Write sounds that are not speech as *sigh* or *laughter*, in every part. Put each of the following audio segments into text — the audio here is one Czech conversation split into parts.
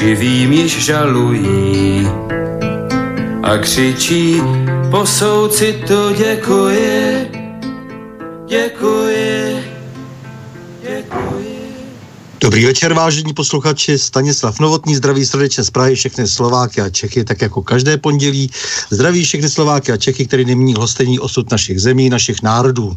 živým již žalují a křičí po souci to děkuji, děkuji, děkuji. Dobrý večer, vážení posluchači. Stanislav Novotný zdraví srdečně z Prahy všechny Slováky a Čechy, tak jako každé pondělí. Zdraví všechny Slováky a Čechy, který nemění hostení osud našich zemí, našich národů.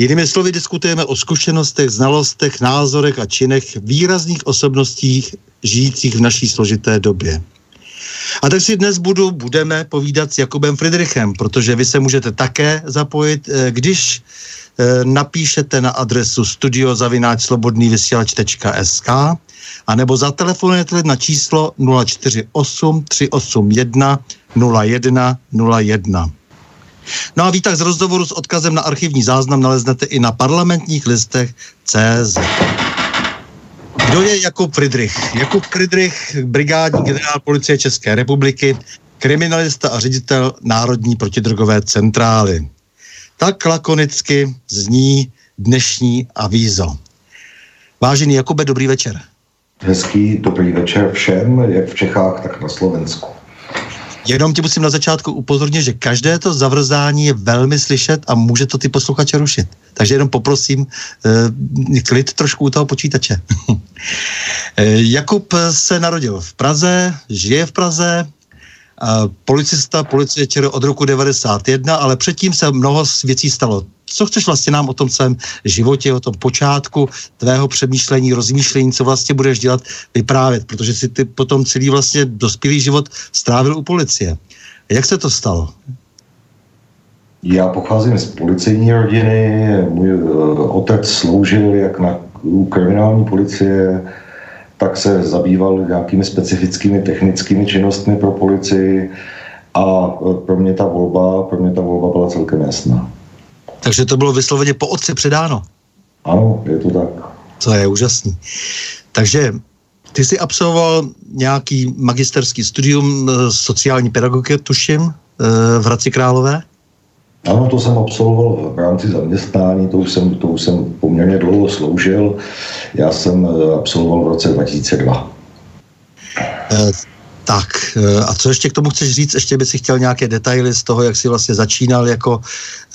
Jinými slovy diskutujeme o zkušenostech, znalostech, názorech a činech výrazných osobností žijících v naší složité době. A tak si dnes budu, budeme povídat s Jakubem Friedrichem, protože vy se můžete také zapojit, eh, když eh, napíšete na adresu studiozavináčslobodnývysílač.sk a nebo zatelefonujete na číslo 048 381 01 01. No a výtah z rozhovoru s odkazem na archivní záznam naleznete i na parlamentních listech CZ. Kdo je Jakub Friedrich? Jakub Friedrich, brigádní generál policie České republiky, kriminalista a ředitel Národní protidrogové centrály. Tak lakonicky zní dnešní avízo. Vážený Jakube, dobrý večer. Hezký dobrý večer všem, jak v Čechách, tak na Slovensku. Jenom ti musím na začátku upozornit, že každé to zavrzání je velmi slyšet a může to ty posluchače rušit. Takže jenom poprosím eh, klid trošku u toho počítače. *laughs* eh, Jakub se narodil v Praze, žije v Praze, policista policie ČR od roku 91, ale předtím se mnoho věcí stalo. Co chceš vlastně nám o tom svém životě, o tom počátku tvého přemýšlení, rozmýšlení, co vlastně budeš dělat, vyprávět, protože si ty potom celý vlastně dospělý život strávil u policie. Jak se to stalo? Já pocházím z policejní rodiny, můj uh, otec sloužil jak na u kriminální policie, tak se zabýval nějakými specifickými technickými činnostmi pro policii a uh, pro mě ta volba, pro mě ta volba byla celkem jasná. Takže to bylo vysloveně po otci předáno. Ano, je to tak. To je úžasný. Takže ty jsi absolvoval nějaký magisterský studium eh, sociální pedagogiky, tuším, eh, v Hradci Králové? Ano, to jsem absolvoval v rámci zaměstnání, to už jsem, to už jsem poměrně dlouho sloužil. Já jsem eh, absolvoval v roce 2002. Tak, a co ještě k tomu chceš říct? Ještě by si chtěl nějaké detaily z toho, jak jsi vlastně začínal jako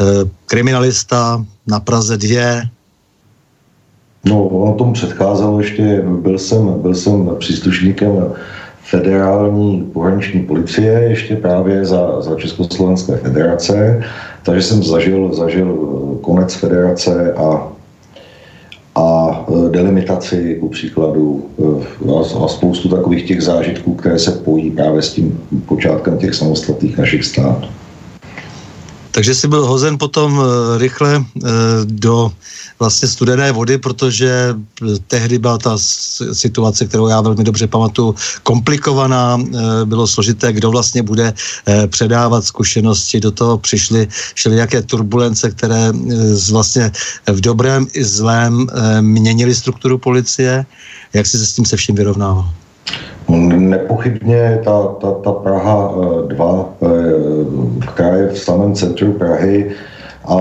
e, kriminalista na Praze 2? No, ono tomu předcházelo ještě, byl jsem, byl jsem příslušníkem federální pohraniční policie, ještě právě za, za Československé federace, takže jsem zažil, zažil konec federace a, a delimitaci ku příkladu a, a spoustu takových těch zážitků, které se pojí právě s tím počátkem těch samostatných našich států. Takže si byl hozen potom rychle do vlastně studené vody, protože tehdy byla ta situace, kterou já velmi dobře pamatuju, komplikovaná, bylo složité, kdo vlastně bude předávat zkušenosti, do toho přišly všelijaké turbulence, které vlastně v dobrém i zlém měnily strukturu policie. Jak si se s tím se vším vyrovnával? Nepochybně ta, ta, ta Praha 2, eh, eh, která je v samém centru Prahy a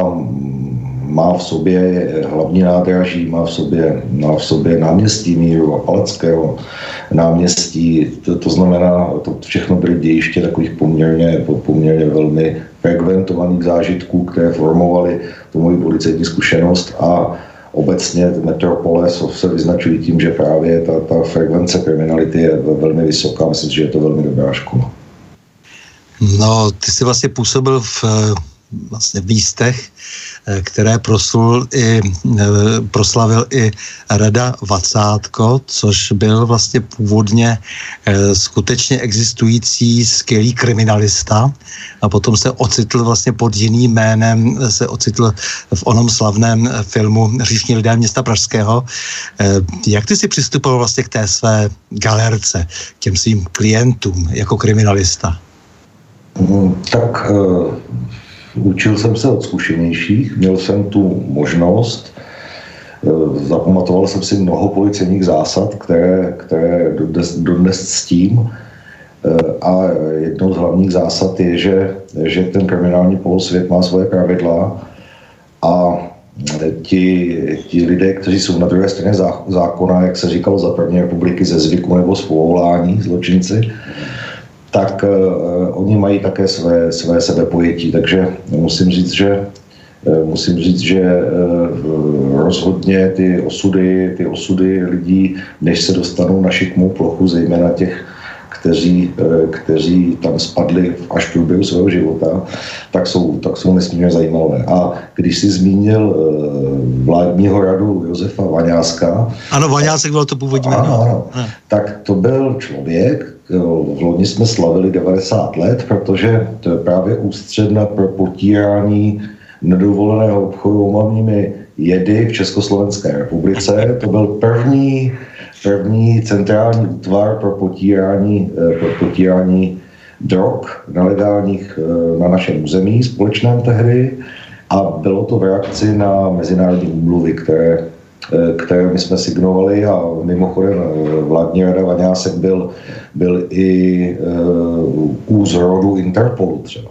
má v sobě hlavní nádraží, má v sobě, má v sobě náměstí Míru a Paleckého náměstí. To, to znamená, to všechno byly dějiště takových poměrně, poměrně velmi frekventovaných zážitků, které formovaly tu moji policejní zkušenost a obecně metropole se vyznačují tím, že právě ta, ta frekvence kriminality je velmi vysoká. Myslím, že je to velmi dobrá škola. No, ty jsi vlastně působil v vlastně v místech, eh, které proslul i, eh, proslavil i Rada Vacátko, což byl vlastně původně eh, skutečně existující skvělý kriminalista a potom se ocitl vlastně pod jiným jménem, se ocitl v onom slavném filmu Říšní lidé města Pražského. Jak ty si přistupoval vlastně k té své galerce, k těm svým klientům jako kriminalista? Mm, tak Učil jsem se od zkušenějších, měl jsem tu možnost, eh, zapamatoval jsem si mnoho policejních zásad, které, které dodnes, dodnes s tím. Eh, a jednou z hlavních zásad je, že, že ten kriminální polosvět má svoje pravidla a ti, ti lidé, kteří jsou na druhé straně zákona, jak se říkalo za první republiky ze zvyku nebo z povolání, zločinci, tak uh, oni mají také své, své sebepojetí. Takže musím říct, že uh, musím říct, že uh, rozhodně ty osudy, ty osudy lidí, než se dostanou na šikmou plochu, zejména těch kteří, kteří tam spadli až v průběhu svého života, tak jsou, tak jsou nesmírně zajímavé. A když si zmínil vládního radu Josefa Vaňáska... Ano, Vaňásek byl to původní jméno. Ano, ano, tak to byl člověk, v loni jsme slavili 90 let, protože to je právě ústředna pro potírání nedovoleného obchodu omamnými jedy v Československé republice. To byl první, první centrální útvar pro potírání, eh, pro potírání drog nelegálních eh, na našem území společném tehdy a bylo to v reakci na mezinárodní úmluvy, které Eh, které my jsme signovali a mimochodem vládní rada Vaňásek byl, byl i zrodu Interpolu třeba.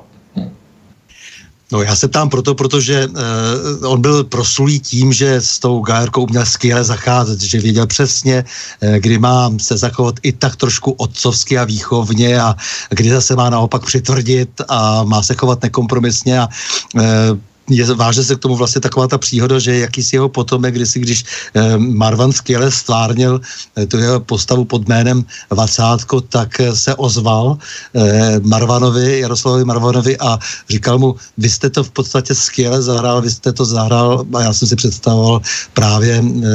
No já se ptám proto, protože uh, on byl prosulý tím, že s tou Gajerkou uměl skvěle zacházet, že věděl přesně, uh, kdy má se zachovat i tak trošku otcovsky a výchovně a kdy zase má naopak přitvrdit a má se chovat nekompromisně a uh, je, váže se k tomu vlastně taková ta příhoda, že jakýsi jeho potomek, když si když eh, Marvan skvěle stvárnil eh, tu jeho postavu pod jménem Vacátko, tak eh, se ozval eh, Marvanovi, Jaroslavovi Marvanovi a říkal mu, vy jste to v podstatě skvěle zahrál, vy jste to zahrál a já jsem si představoval právě eh,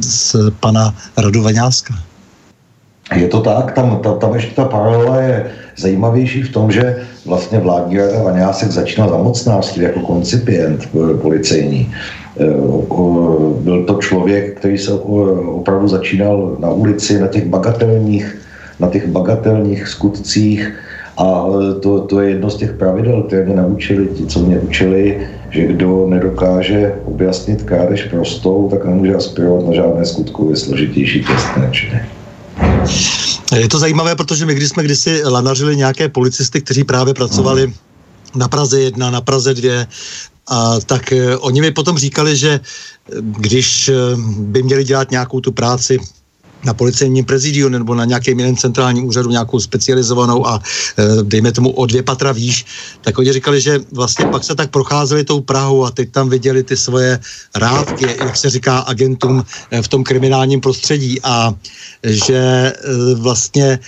z pana Radu Vaňáska. Je to tak, tam, tam, tam ještě ta paralela je zajímavější v tom, že vlastně vládní rada Vaňásek začínal za mocnářství jako koncipient eh, policejní. Eh, byl to člověk, který se opravdu začínal na ulici, na těch bagatelních, na těch bagatelních skutcích a eh, to, to je jedno z těch pravidel, které mě naučili, ti, co mě učili, že kdo nedokáže objasnit krádež prostou, tak nemůže aspirovat na žádné skutkově složitější trestné činy. Je to zajímavé, protože my, když jsme kdysi lanařili nějaké policisty, kteří právě pracovali na Praze 1, na Praze 2, a tak eh, oni mi potom říkali, že eh, když eh, by měli dělat nějakou tu práci na policejním prezidiu nebo na nějakém jiném centrálním úřadu, nějakou specializovanou a e, dejme tomu o dvě patra výš, tak oni říkali, že vlastně pak se tak procházeli tou Prahou a teď tam viděli ty svoje rávky, jak se říká agentům e, v tom kriminálním prostředí a že e, vlastně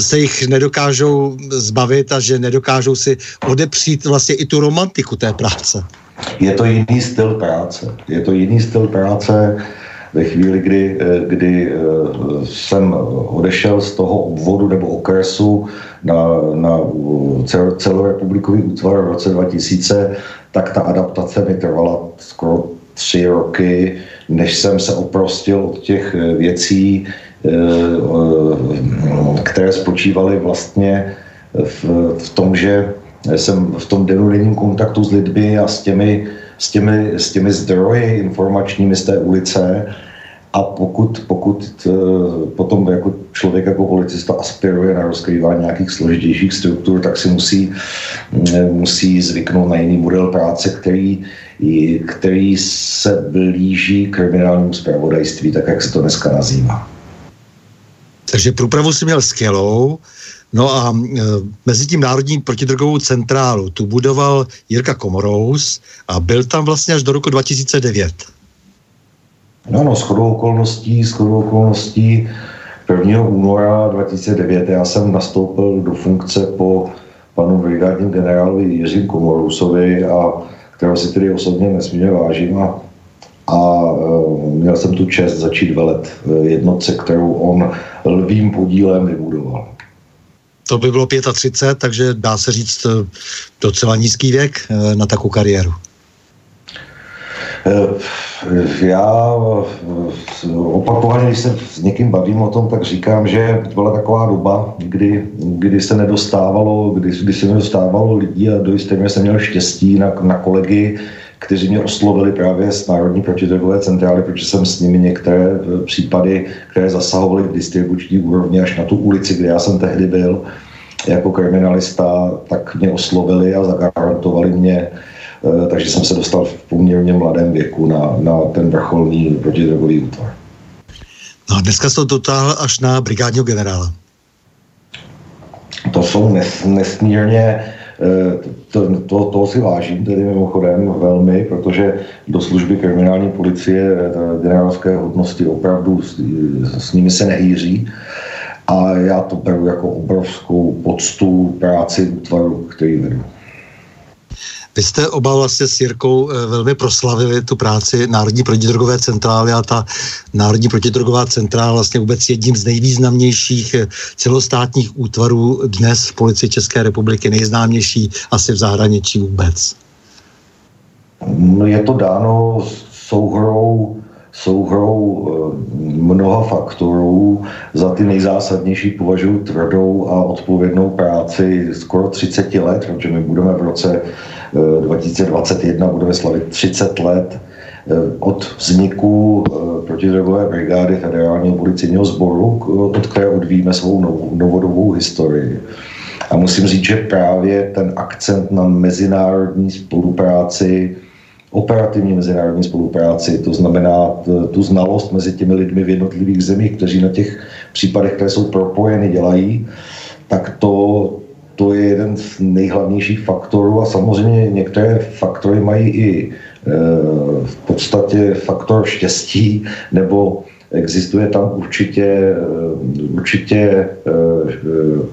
se jich nedokážou zbavit a že nedokážou si odepřít vlastně i tu romantiku té práce. Je to jiný styl práce. Je to jiný styl práce ve chvíli, kdy, kdy jsem odešel z toho obvodu nebo okresu na, na celorepublikový útvar v roce 2000, tak ta adaptace mi trvala skoro tři roky, než jsem se oprostil od těch věcí, které spočívaly vlastně v, v tom, že jsem v tom denodenním kontaktu s lidmi a s těmi, s těmi, s těmi zdroji informačními z té ulice. A pokud, pokud eh, potom jako člověk jako policista aspiruje na rozkrývání nějakých složitějších struktur, tak si musí, mm, musí zvyknout na jiný model práce, který, který se blíží kriminálnímu zpravodajství, tak jak se to dneska nazývá. Takže průpravu si měl skvělou, No a e, mezi tím Národní protidrogovou centrálu tu budoval Jirka Komorous a byl tam vlastně až do roku 2009. No, no, shodou okolností, shodou okolností 1. února 2009 já jsem nastoupil do funkce po panu brigádním generálovi Jiřím Komorousovi, a kterého si tedy osobně nesmírně vážím a, a e, měl jsem tu čest začít velet e, jednotce, kterou on lvým podílem vybudoval to by bylo 35, takže dá se říct eh, docela nízký věk na takovou kariéru. Já opakovaně, když se s někým bavím o tom, tak říkám, že byla taková doba, kdy, kdy se nedostávalo, kdy, kdy se nedostávalo lidí a do jisté míry jsem měl štěstí na, na kolegy, kteří mě oslovili právě z Národní protidrogové centrály, protože jsem s nimi některé eh, případy, které zasahovaly v distribuční úrovni až na tu ulici, kde já jsem tehdy byl jako kriminalista, tak mě oslovili a zagarantovali mě, eh, takže jsem se dostal v poměrně mladém věku na, na ten vrcholný protidrogový útvar. No a dneska se to dotáhl až na brigádního generála. To jsou nes, nesmírně to, to, toho si vážím tedy mimochodem velmi, protože do služby kriminální policie eh, generálské hodnosti opravdu s, s nimi se nehýří a já to beru jako obrovskou poctu práci útvaru, který vedu. Vy jste oba vlastně s Jirkou eh, velmi proslavili tu práci Národní protidrogové centrály a ta Národní protidrogová centrála vlastně vůbec jedním z nejvýznamnějších eh, celostátních útvarů dnes v policii České republiky, nejznámější asi v zahraničí vůbec. No je to dáno souhrou souhrou eh, mnoha faktorů. Za ty nejzásadnější považuji tvrdou a odpovědnou práci skoro 30 let, protože my budeme v roce 2021 budeme slavit 30 let eh, od vzniku eh, protidrogové brigády federálního policijního sboru, od které odvíjíme svou novodobou historii. A musím říct, že právě ten akcent na mezinárodní spolupráci, operativní mezinárodní spolupráci, to znamená tu znalost mezi těmi lidmi v jednotlivých zemích, kteří na těch případech, které jsou propojeny, dělají, tak to, to je jeden z nejhlavnějších faktorů a samozřejmě některé faktory mají i e, v podstatě faktor štěstí nebo existuje tam určitě, e, určitě e,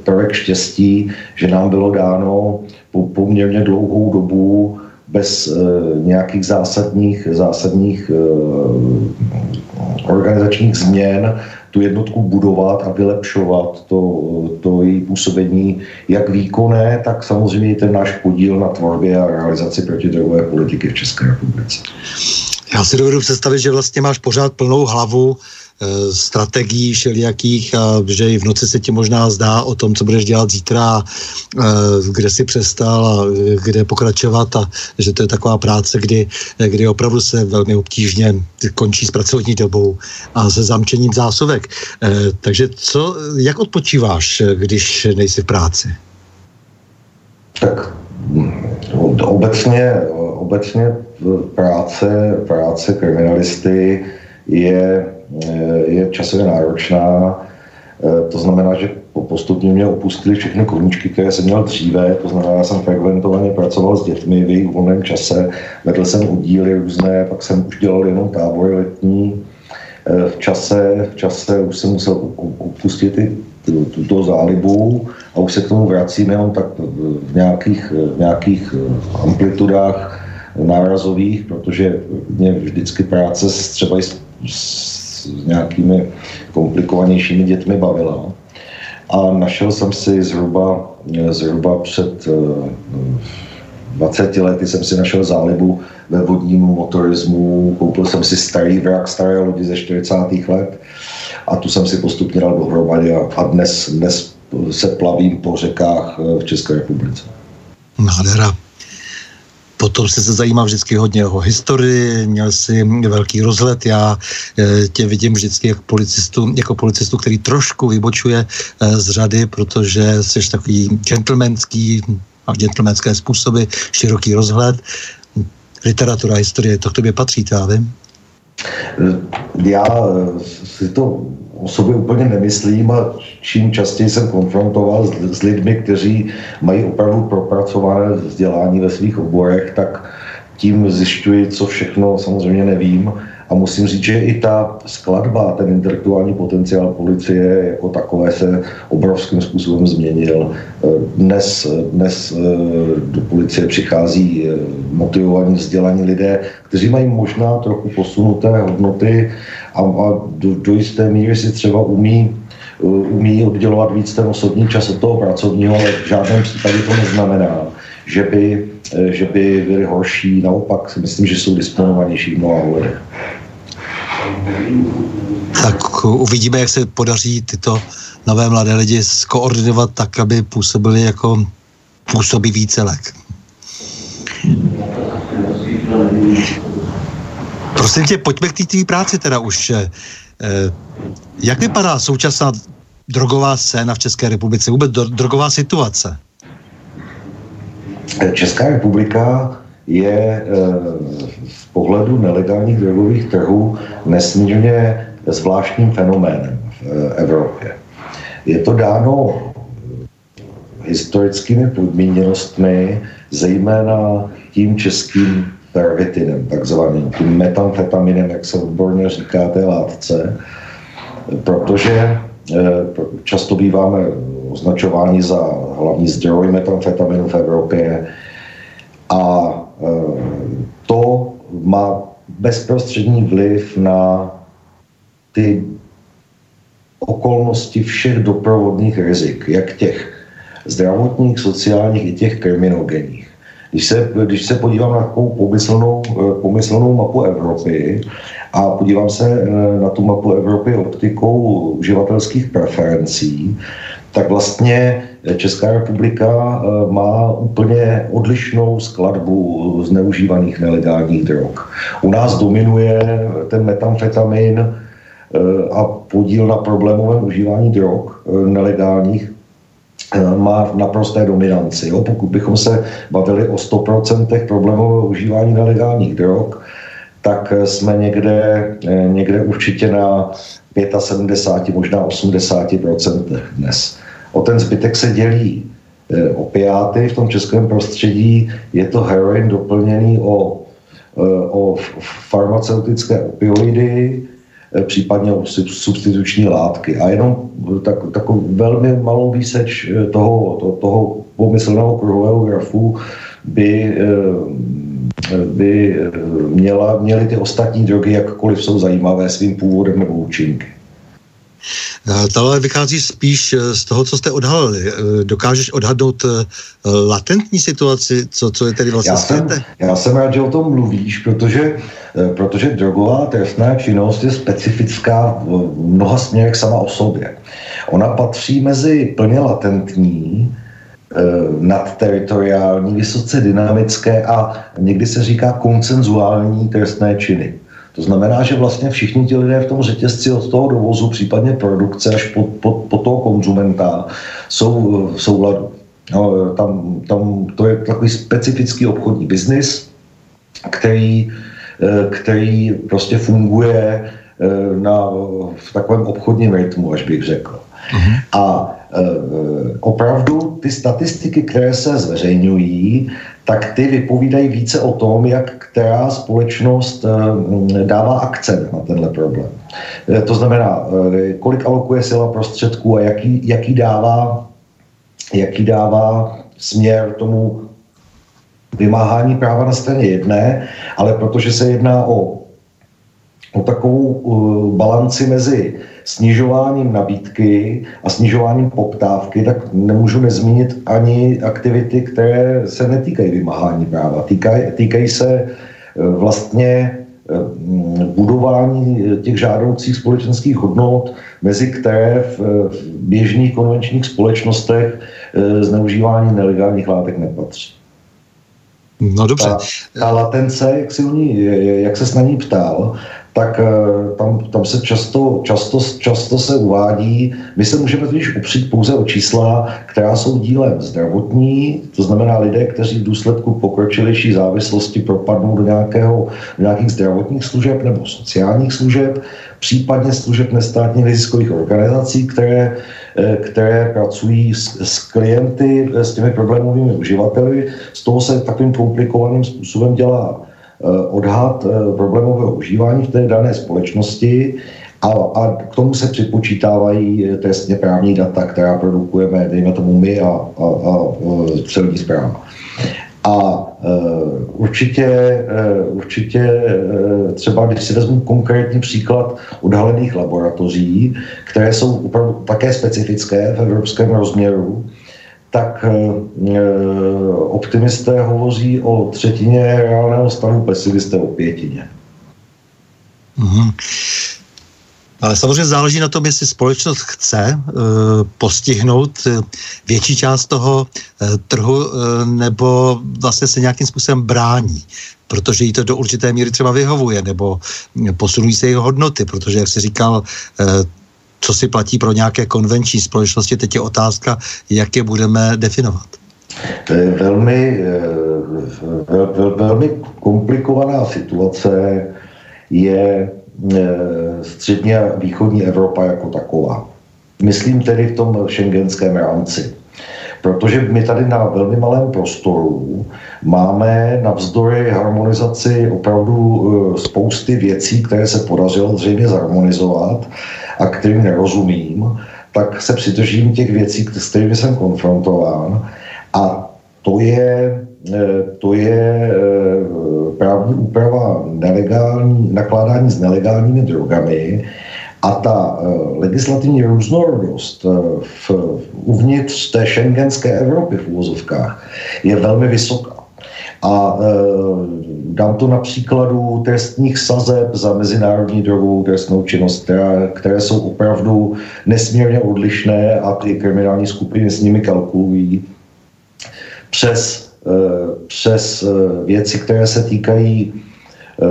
prvek štěstí, že nám bylo dáno po poměrně dlouhou dobu bez nějakých zásadních, zásadních organizačních změn tu jednotku budovat a vylepšovat to, to její působení, jak výkonné, tak samozřejmě i ten náš podíl na tvorbě a realizaci protidrogové politiky v České republice. Já si dovedu představit, že vlastně máš pořád plnou hlavu Eh, strategií všelijakých a že i v noci se ti možná zdá o tom, co budeš dělat zítra, eh, kde si přestal a kde pokračovat a že to je taková práce, kdy, kdy opravdu se velmi obtížně končí s pracovní dobou a se zamčením zásuvek. Eh, takže co, jak odpočíváš, když nejsi v práci? Tak obecně, obecně práce, práce kriminalisty je Eh, je časově náročná. Eh, to znamená, že postupně mě opustili všechny koníčky, které jsem měl dříve, to znamená, já jsem frekventovaně pracoval s dětmi v jejich volném čase, vedl jsem udíly různé, pak jsem už dělal jenom tábory letní. Eh, v čase, v čase už jsem musel opustit i tuto zálibu a už se k tomu vracím jenom tak v nějakých, v nějakých amplitudách nárazových, protože mě vždycky práce s, třeba s s nějakými komplikovanějšími dětmi bavila. A našel jsem si zhruba, zhruba před 20 lety jsem si našel zálibu ve vodním motorismu, koupil jsem si starý vrak, staré lodi ze 40. let a tu jsem si postupně dal dohromady a, a dnes, dnes se plavím po řekách eh, v České republice. Nádhera. Potom jsi se zajímal vždycky hodně o historii, měl jsi velký rozhled, já eh, tě vidím vždycky jako policistu, jako policistu, který trošku vybočuje eh, z řady, protože jsi takový gentlemanský a gentlemanské způsoby, široký rozhled, literatura, historie, to k tobě patří, já vím. Já si to o sobě úplně nemyslím a čím častěji jsem konfrontoval s, s lidmi, kteří mají opravdu propracované vzdělání ve svých oborech, tak tím zjišťuji, co všechno samozřejmě nevím a musím říct, že i ta skladba, ten intelektuální potenciál policie jako takové se obrovským způsobem změnil. Dnes, dnes eh, do policie přichází eh, motivovaní, vzdělaní lidé, kteří mají možná trochu posunuté hodnoty a, a do, do jisté míry si třeba umí eh, umí oddělovat víc ten osobní čas od toho pracovního, ale v žádném případě to neznamená, že by, že by byli horší. Naopak si myslím, že jsou disponovanější v mnoha. Tak uvidíme, jak se podaří tyto nové mladé lidi skoordinovat tak, aby působili jako působivý celek. Prosím tě, pojďme k té tvý práci teda už. Eh, jak vypadá současná drogová scéna v České republice, vůbec drogová situace? Česká republika je z eh, pohledu nelegálních drogových trhů nesmírně zvláštním fenoménem v eh, Evropě. Je to dáno historickými podmíněnostmi, zejména tím českým pervitinem, takzvaným, tím metamfetaminem, jak se odborně říká té látce, protože eh, často býváme označováni za hlavní zdroj metamfetaminu v Evropě a to má bezprostřední vliv na ty okolnosti všech doprovodných rizik, jak těch zdravotních, sociálních i těch kriminogenních. Když se, když se podívám na takovou pomyslnou, pomyslnou mapu Evropy a podívám se eh, na tu mapu Evropy optikou uživatelských preferencí, tak vlastně Česká republika eh, má úplně odlišnou skladbu zneužívaných nelegálních drog. U nás dominuje ten metamfetamin eh, a podíl na problémovém užívání drog eh, nelegálních má v naprosté dominanci. Jo? Pokud bychom se bavili o 100% problémového užívání nelegálních drog, tak jsme někde, někde určitě na 75, možná 80% dnes. O ten zbytek se dělí opiáty v tom českém prostředí. Je to heroin doplněný o, o farmaceutické opioidy, případně o substituční látky. A jenom tak, takovou velmi malou výseč toho, to, toho pomyslného kruhového grafu by, by měla, měly ty ostatní drogy, jakkoliv jsou zajímavé svým původem nebo účinky. Eh, tohle vychází spíš eh, z toho, co jste odhalili. Eh, dokážeš odhadnout latentní situaci, co, co je tedy vlastně já jsem, já jsem rád, že o tom mluvíš, protože, protože drogová trestná činnost je specifická v mnoha směrech sama o sobě. Ona patří mezi plně latentní, nadteritoriální, vysoce dynamické a někdy se říká koncenzuální trestné činy. To znamená, že vlastně všichni ti lidé v tom řetězci od toho dovozu, případně produkce až po, po, po toho konzumenta, jsou v souladu. No, tam, tam to je takový specifický obchodní biznis, který, eh, který prostě funguje eh, na, v takovém obchodním rytmu, až bych řekl. Uh-huh. A e, opravdu ty statistiky, které se zveřejňují, tak ty vypovídají více o tom, jak která společnost eh, dává akcent na tenhle problém. Eh, to znamená, eh, kolik alokuje sila prostředků a jaký, jaký, dává, jaký dává směr tomu vymáhání práva na straně jedné, ale protože se jedná o o takovou uh, balanci mezi snižováním nabídky a snižováním poptávky, tak nemůžu nezmínit ani aktivity, které se netýkají vymáhání práva. Týkají, týkají se uh, vlastně uh, budování těch žádoucích společenských hodnot, mezi které v, v běžných konvenčních společnostech zneužívání nelegálních látek nepatří. No dobře. Ta, ta latence, jak, si ní, jak se na ní ptal, tak eh, tam, tam se často, často, často se uvádí, my se můžeme totiž upřít pouze o čísla, která jsou dílem zdravotní, to znamená lidé, kteří v důsledku pokročilejší závislosti propadnou do, nějakého, do nějakých zdravotních služeb nebo sociálních služeb, případně služeb nestátních neziskových organizací, které, které pracují s, s klienty, eh, s těmi problémovými uživateli. Z toho se takovým komplikovaným způsobem dělá Eh, odhad eh, problémového užívání v té dané společnosti a, a k tomu se připočítávají eh, trestně právní data, která produkujeme, dejme tomu my a, a, a celní zpráva. A uh, určitě, uh, určitě uh, třeba, když si vezmu konkrétní příklad odhalených laboratoří, které jsou opravdu také specifické v evropském rozměru, tak optimisté hovoří o třetině reálného stavu, pesimisté o pětině. Mm-hmm. Ale samozřejmě záleží na tom, jestli společnost chce e, postihnout větší část toho e, trhu nebo vlastně se nějakým způsobem brání, protože jí to do určité míry třeba vyhovuje nebo posunují se jeho hodnoty, protože, jak jsi říkal, co si platí pro nějaké konvenční společnosti. Teď je otázka, jak je budeme definovat. To je velmi, eh, vel, vel, velmi komplikovaná situace je eh, střední a východní Evropa jako taková. Myslím tedy v tom šengenském rámci. Protože my tady na velmi malém prostoru máme navzdory harmonizaci opravdu eh, spousty věcí, které se podařilo zřejmě zharmonizovat a kterým nerozumím, tak se přidržím těch věcí, s kterými jsem konfrontován. A to je, eh, to je eh, právní úprava nelegální, nakládání s nelegálními drogami a ta eh, legislativní různorodost v, uvnitř té šengenské Evropy v úvozovkách je velmi vysoká. A e, dám to na příkladu trestních sazeb za mezinárodní drogovou trestnou činnost, která, které jsou opravdu nesmírně odlišné a ty kriminální skupiny s nimi kalkulují přes, přes e, věci, které se týkají e,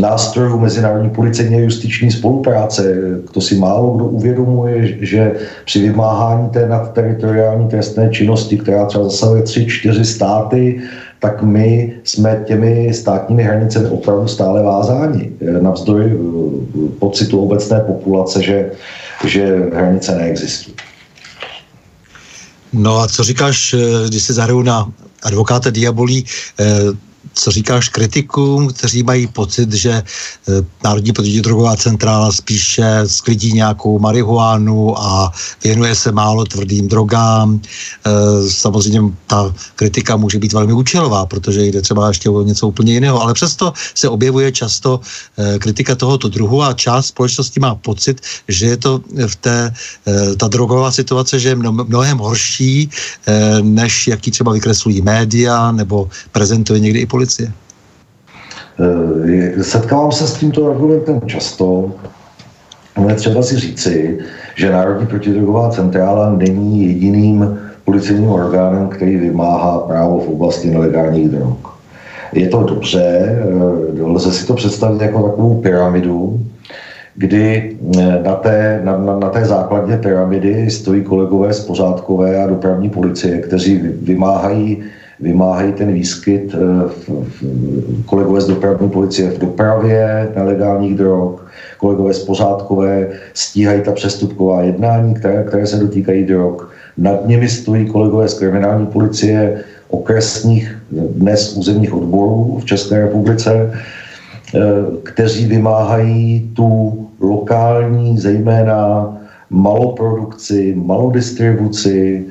nástrojů mezinárodní policejní a justiční spolupráce. To si málo kdo uvědomuje, že při vymáhání té nadteritoriální trestné činnosti, která třeba zasahuje tři, čtyři státy, tak my jsme těmi státními hranicemi opravdu stále vázáni. Navzdory eh, pocitu obecné populace, že, že hranice neexistují. No a co říkáš, eh, když se zahraju na advokáta Diabolí, eh, co říkáš kritikům, kteří mají pocit, že e, Národní protidrogová centrála spíše sklidí nějakou marihuánu a věnuje se málo tvrdým drogám. E, samozřejmě ta kritika může být velmi účelová, protože jde třeba ještě o něco úplně jiného, ale přesto se objevuje často e, kritika tohoto druhu a část společnosti má pocit, že je to v té, ta drogová situace, že je mnohem horší, než jaký třeba vykreslují média nebo prezentuje někdy i policie? Eh, setkávám se s tímto argumentem často. Ale třeba si říci, že Národní protidrogová centrála není jediným policejním orgánem, který vymáhá právo v oblasti nelegálních drog. Je to dobře, eh, lze si to představit jako takovou pyramidu, kdy eh, na té, na, na, na té základě pyramidy stojí kolegové z pořádkové a dopravní policie, kteří vymáhají vymáhají ten výskyt eh, v, v, kolegové z dopravní policie v dopravě nelegálních drog, kolegové z pořádkové stíhají ta přestupková jednání, které, které se dotýkají drog. Nad nimi stojí kolegové z kriminální policie okresních dnes územních odborů v České republice, eh, kteří vymáhají tu lokální, zejména maloprodukci, malodistribuci,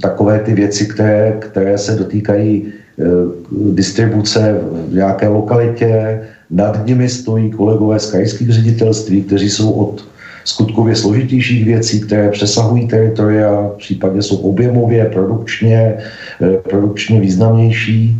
takové ty věci, které, které se dotýkají eh, distribuce v nějaké lokalitě nad nimi stojí kolegové z krajských ředitelství, kteří jsou od skutkově složitějších věcí, které přesahují teritoria, případně jsou objemově, produkčně, eh, produkčně významnější.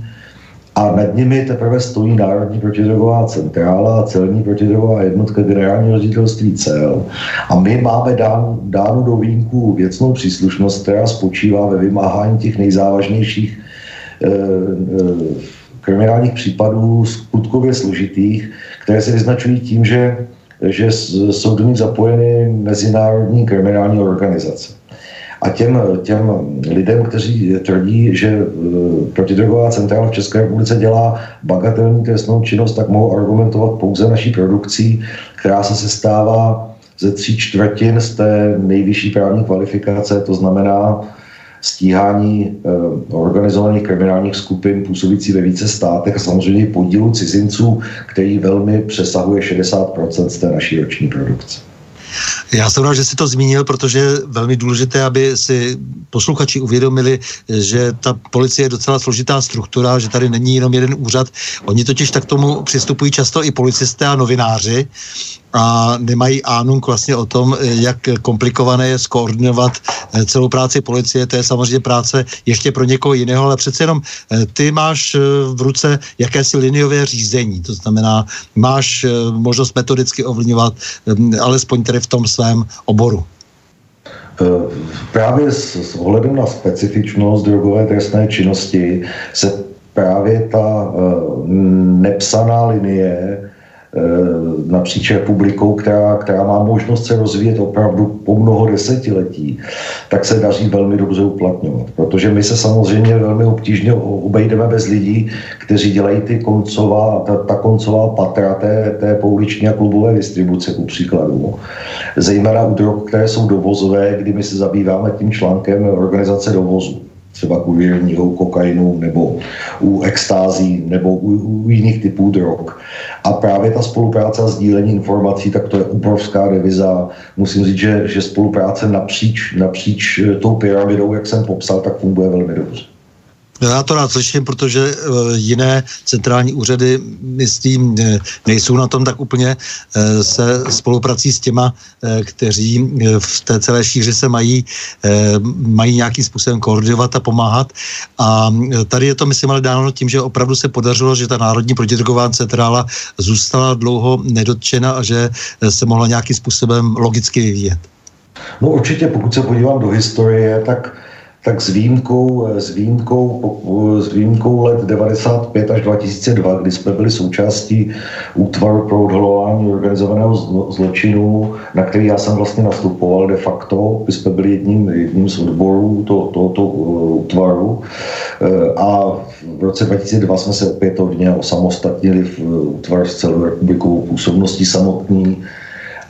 A nad nimi teprve stojí Národní protidrogová centrála a celní protidrogová jednotka generálního ředitelství cel. A my máme dán, dánu do výjimku věcnou příslušnost, která spočívá ve vymáhání těch nejzávažnějších eh, eh, kriminálních případů skutkově složitých, které se vyznačují tím, že, že jsou do nich zapojeny mezinárodní kriminální organizace. A těm, těm lidem, kteří tvrdí, že e, protidrogová centrála v České republice dělá bagatelní trestnou činnost, tak mohou argumentovat pouze naší produkcí, která se sestává ze tří čtvrtin z té nejvyšší právní kvalifikace, to znamená stíhání eh, organizovaných kriminálních skupin působící ve více státech a samozřejmě podílu cizinců, který velmi přesahuje 60% z té naší roční produkce. Já jsem rád, že si to zmínil, protože je velmi důležité, aby si posluchači uvědomili, že ta policie je docela složitá struktura, že tady není jenom jeden úřad. Oni totiž tak tomu přistupují často i policisté a novináři a nemají ánunk vlastně o tom, jak komplikované je skoordinovat eh, celou práci policie. To je samozřejmě práce ještě pro někoho jiného, ale přece jenom eh, ty máš eh, v ruce jakési liniové řízení. To znamená, máš možnost metodicky ovlivňovat, alespoň tedy v tom svém oboru. Právě s, s ohledem na specifičnost drogové trestné činnosti se právě ta uh, nepsaná linie napříč republikou, která, která má možnost se rozvíjet opravdu po mnoho desetiletí, tak se daří velmi dobře uplatňovat. Protože my se samozřejmě velmi obtížně obejdeme bez lidí, kteří dělají ty koncová, ta, ta koncová patra té, té pouliční a klubové distribuce, ku příkladu. Zejména u drog, které jsou dovozové, kdy my se zabýváme tím článkem organizace dovozu třeba u věrního kokainu nebo u extází nebo u, u jiných typů drog. A právě ta spolupráce a sdílení informací, tak to je obrovská reviza. Musím říct, že, že spolupráce napříč, napříč tou pyramidou, jak jsem popsal, tak funguje velmi dobře. Já to rád slyším, protože eh, jiné centrální úřady, myslím, eh, nejsou na tom tak úplně eh, se spoluprací s těma, kteří v té celé šíři se mají, mají nějakým způsobem koordinovat a pomáhat. A tady je to, myslím, ale dáno tím, že opravdu se podařilo, že ta Národní protidrogová centrála zůstala dlouho nedotčena a že se mohla nějakým způsobem logicky vyvíjet. No určitě, pokud se podívám do historie, tak tak s výjimkou, s výjimkou, s výjimkou let 95 až 2002, kdy jsme byli součástí útvaru pro odhalování organizovaného zločinu, na který já jsem vlastně nastupoval de facto, my jsme byli jedním, jedním z odborů tohoto to, to, útvaru. Eh, a v roce 2002 jsme se opětovně osamostatnili v útvar s celou republikovou působností samotný,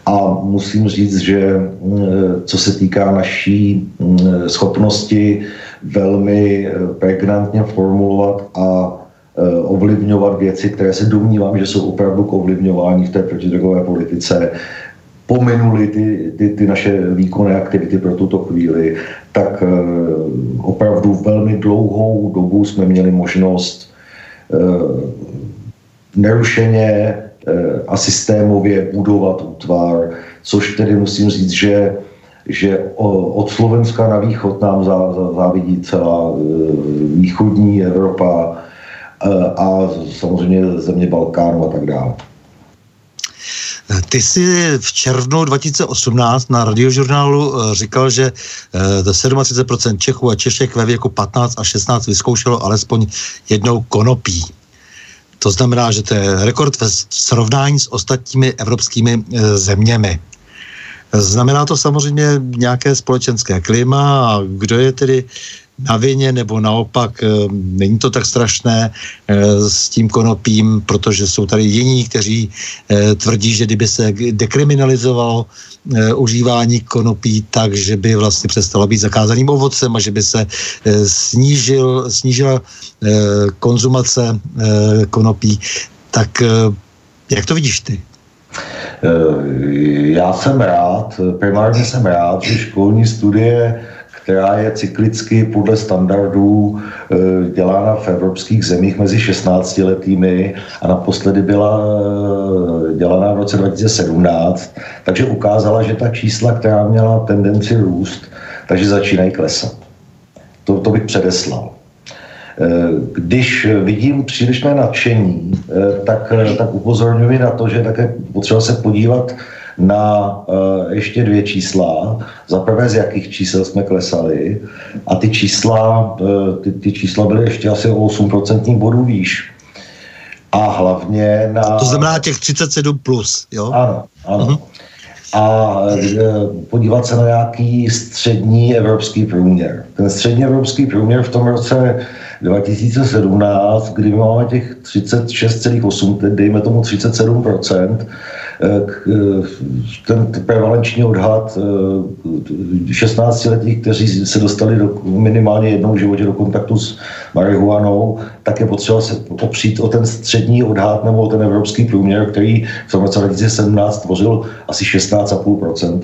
a musím říct, že mm, co se týká naší mm, schopnosti velmi eh, pregnantně formulovat a ovlivňovat věci, které se domnívám, že jsou opravdu k ovlivňování v té protidrogové politice, pominuli ty, ty, ty naše výkonné aktivity pro tuto chvíli, tak opravdu velmi dlouhou dobu jsme měli možnost nerušeně a systémově budovat útvar, což tedy musím říct, že že od Slovenska na východ nám závidí celá eh, východní Evropa eh, a samozřejmě země Balkánu a tak dále. Ty jsi v červnu 2018 na radiožurnálu říkal, že 37% Čechů a Češek ve věku 15 a 16 vyzkoušelo alespoň jednou konopí. To znamená, že to je rekord ve srovnání s ostatními evropskými e, zeměmi. Znamená to samozřejmě nějaké společenské klima a kdo je tedy na vině, nebo naopak e, není to tak strašné e, s tím konopím, protože jsou tady jiní, kteří tvrdí, že kdyby se dekriminalizovalo užívání konopí tak, že by vlastně přestalo být zakázaným ovocem a že by se snížil, snížila konzumace konopí. Tak jak to vidíš ty? Já jsem rád, primárně jsem rád, že školní studie která je cyklicky podle standardů e, dělána v evropských zemích mezi 16 letými a naposledy byla e, dělána v roce 2017, takže ukázala, že ta čísla, která měla tendenci růst, takže začínají klesat. To, to bych předeslal. E, když vidím přílišné nadšení, tak, tak upozorňuji na to, že také potřeba se podívat na uh, ještě dvě čísla. Za prvé, z jakých čísel jsme klesali. A ty čísla, uh, ty, ty čísla byly ještě asi o 8% bodů výš. A hlavně na... To znamená těch 37 plus, jo? Ano, ano. Uh-huh. A uh, podívat se na nějaký střední evropský průměr. Ten střední evropský průměr v tom roce 2017, kdy máme těch 36,8, dejme tomu 37%, Eh, eh, ten prevalenční odhad 16-letých, eh, kteří se dostali do, minimálně jednou v životě do kontaktu s marihuanou, tak je potřeba se opřít o ten střední odhad nebo o ten evropský průměr, který v tom roce 2017 tvořil asi 16,5%.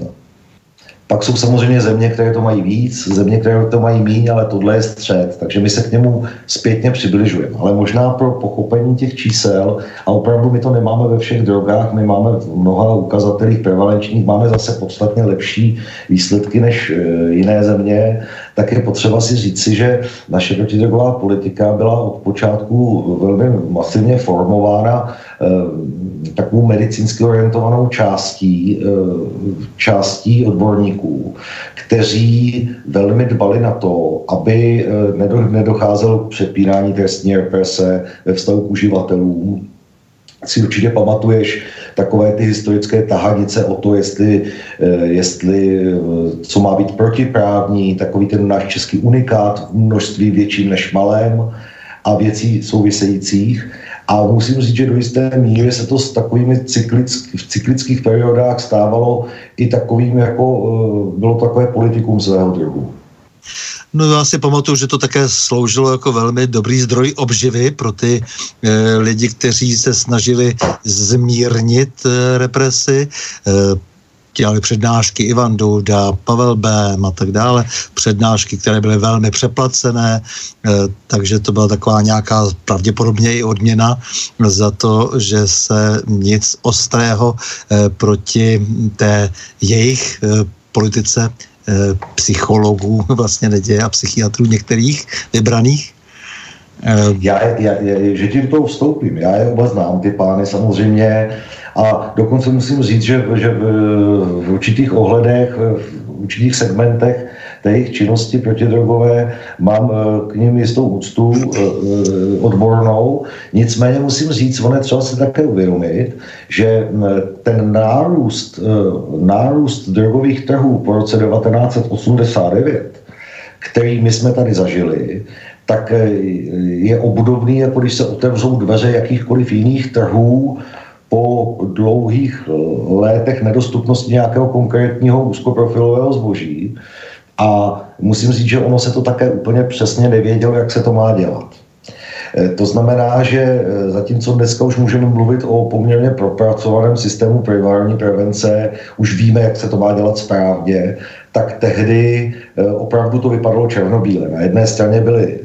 Pak jsou samozřejmě země, které to mají víc, země, které to mají míň, ale tohle je střed, takže my se k němu zpětně přibližujeme. Ale možná pro pochopení těch čísel, a opravdu my to nemáme ve všech drogách, my máme v mnoha ukazatelích prevalenčních, máme zase podstatně lepší výsledky než e, jiné země, tak je potřeba si říci, že naše protidrogová politika byla od počátku velmi masivně formována Eh, takovou medicínsky orientovanou částí, eh, částí odborníků, kteří velmi dbali na to, aby eh, nedocházelo k přepírání trestní represe ve vztahu k uživatelům, si určitě pamatuješ takové ty historické tahanice o to, jestli, jestli co má být protiprávní, takový ten náš český unikát v množství větším než malém a věcí souvisejících. A musím říct, že do jisté míry se to s takovými cyklick, v cyklických periodách stávalo i takovým, jako eh, bylo takové politikum svého druhu. No já si pamatuju, že to také sloužilo jako velmi dobrý zdroj obživy pro ty e, lidi, kteří se snažili zmírnit e, represi. E, dělali přednášky Ivan Douda, Pavel Bém a tak dále, přednášky, které byly velmi přeplacené, takže to byla taková nějaká pravděpodobně i odměna za to, že se nic ostrého proti té jejich politice psychologů *laughs* vlastně neděje a psychiatrů některých vybraných? Já, já, já, že ti do toho vstoupím, já je oba znám, ty pány samozřejmě, a dokonce musím říct, že, že v určitých ohledech, v určitých segmentech té jejich činnosti protidrogové mám eh, k ním jistou úctu eh, eh, odbornou. Nicméně musím říct, ono třeba se také uvědomit, že ten nárůst, nárůst drogových trhů po roce 1989, který my jsme tady zažili, tak je obdobný, jako když se otevřou dveře jakýchkoliv jiných trhů po dlouhých létech nedostupnosti nějakého konkrétního úzkoprofilového zboží. A musím říct, že ono se to také úplně přesně nevědělo, jak se to má dělat. Eh, to znamená, že eh, zatímco dneska už můžeme mluvit o poměrně propracovaném systému primární prevence, už víme, jak se to má dělat správně, tak tehdy opravdu to vypadalo černobíle. Na jedné straně byli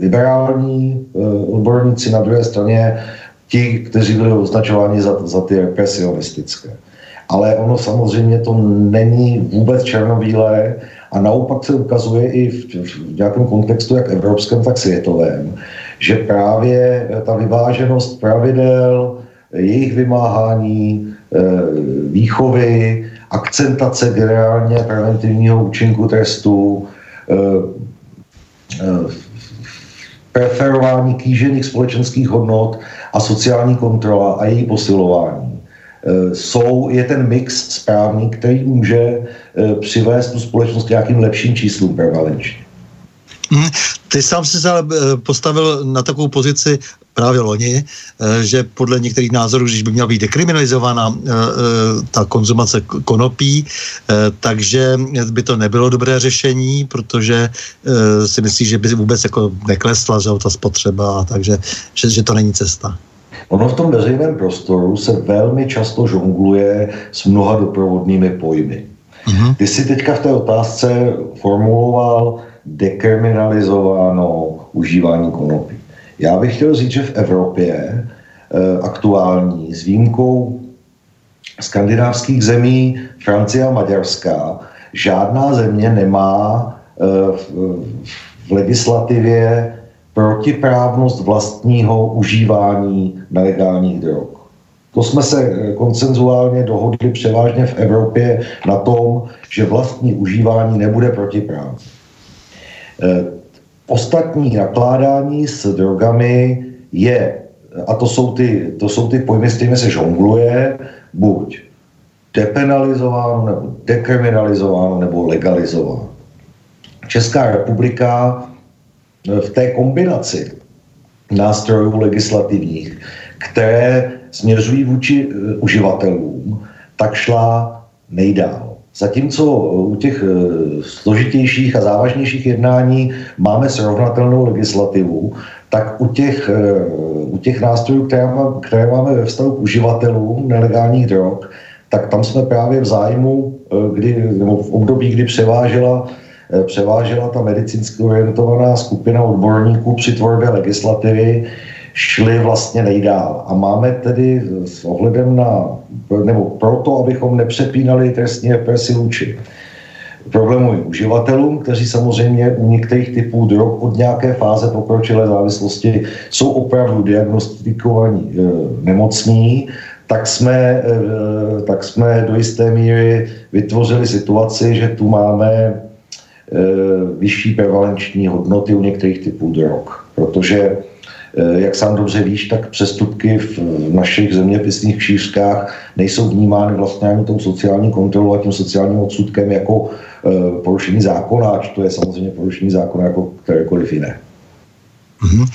liberální odborníci, na druhé straně ti, kteří byli označováni za, za ty represionistické. Ale ono samozřejmě to není vůbec černobílé a naopak se ukazuje i v, v nějakém kontextu, jak evropském, tak světovém, že právě ta vyváženost pravidel, jejich vymáhání, eh, výchovy, akcentace generálně preventivního účinku trestu, eh, eh, preferování kýžených společenských hodnot a sociální kontrola a její posilování. E, jsou, je ten mix správný, který může e, přivést tu společnost k nějakým lepším číslům prevalenčně. Mhm. Ty sám si se e, postavil na takovou pozici právě loni, že podle některých názorů, když by měla být dekriminalizována ta konzumace konopí, takže by to nebylo dobré řešení, protože si myslí, že by vůbec jako neklesla že ta spotřeba, takže že, že to není cesta. Ono v tom veřejném prostoru se velmi často žongluje s mnoha doprovodnými pojmy. Mm-hmm. Ty si teďka v té otázce formuloval dekriminalizováno užívání konopí. Já bych chtěl říct, že v Evropě e, aktuální s výjimkou skandinávských zemí, Francie a Maďarska, žádná země nemá e, v, v legislativě protiprávnost vlastního užívání nelegálních drog. To jsme se eh, koncenzuálně dohodli převážně v Evropě na tom, že vlastní užívání nebude protiprávné. Eh, ostatní nakládání s drogami je, a to jsou ty, to jsou ty pojmy, s kterými se žongluje, buď depenalizováno, nebo dekriminalizováno, nebo legalizováno. Česká republika v té kombinaci nástrojů legislativních, které směřují vůči eh, uživatelům, tak šla nejdál. Zatímco eh, u těch složitějších a závažnějších jednání máme srovnatelnou legislativu, tak u těch, u těch nástrojů, které, má, které máme ve vztahu k uživatelům nelegálních drog, tak tam jsme právě v zájmu, kdy, nebo v období, kdy převážela Eh, převážela ta medicínsky orientovaná skupina odborníků při tvorbě legislativy, šli vlastně nejdál. A máme tedy s ohledem na, nebo proto, abychom nepřepínali trestní represi vůči problémovým uživatelům, kteří samozřejmě u některých typů drog od nějaké fáze pokročilé závislosti jsou opravdu diagnostikovaní e, nemocní, tak jsme, e, tak jsme do jisté míry vytvořili situaci, že tu máme Eh, vyšší prevalenční hodnoty u některých typů drog. Protože, eh, jak sám dobře víš, tak přestupky v našich zeměpisných kšířkách nejsou vnímány vlastně ani tou sociální kontrolou a tím sociálním odsudkem jako eh, porušení zákona, ač to je samozřejmě porušení zákona jako kterékoliv jiné. Mm-hmm.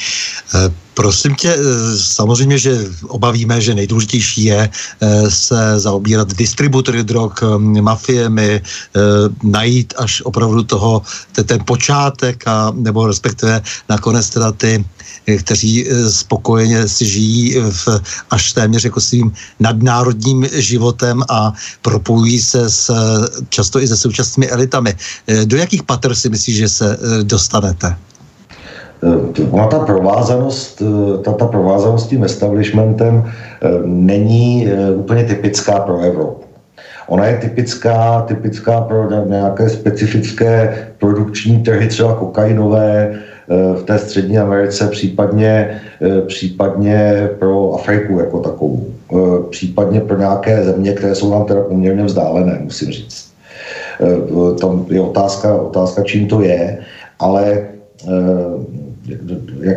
Prosím tě, samozřejmě, že obavíme, že nejdůležitější je se zaobírat distributory drog, mafiemi, najít až opravdu toho, ten počátek, a, nebo respektive nakonec teda ty, kteří spokojeně si žijí v, až téměř jako svým nadnárodním životem a propojují se s, často i se současnými elitami. Do jakých pater si myslíš, že se dostanete? Eh, ona ta provázanost, eh, ta, ta provázanost tím establishmentem eh, není úplně typická pro Evropu. Ona je typická, typická pro nějaké specifické produkční trhy, třeba kokainové v té střední Americe, případně, případně pro Afriku jako takovou. Případně pro nějaké země, které jsou nám teda poměrně vzdálené, musím říct. Tam je otázka, otázka čím to je, ale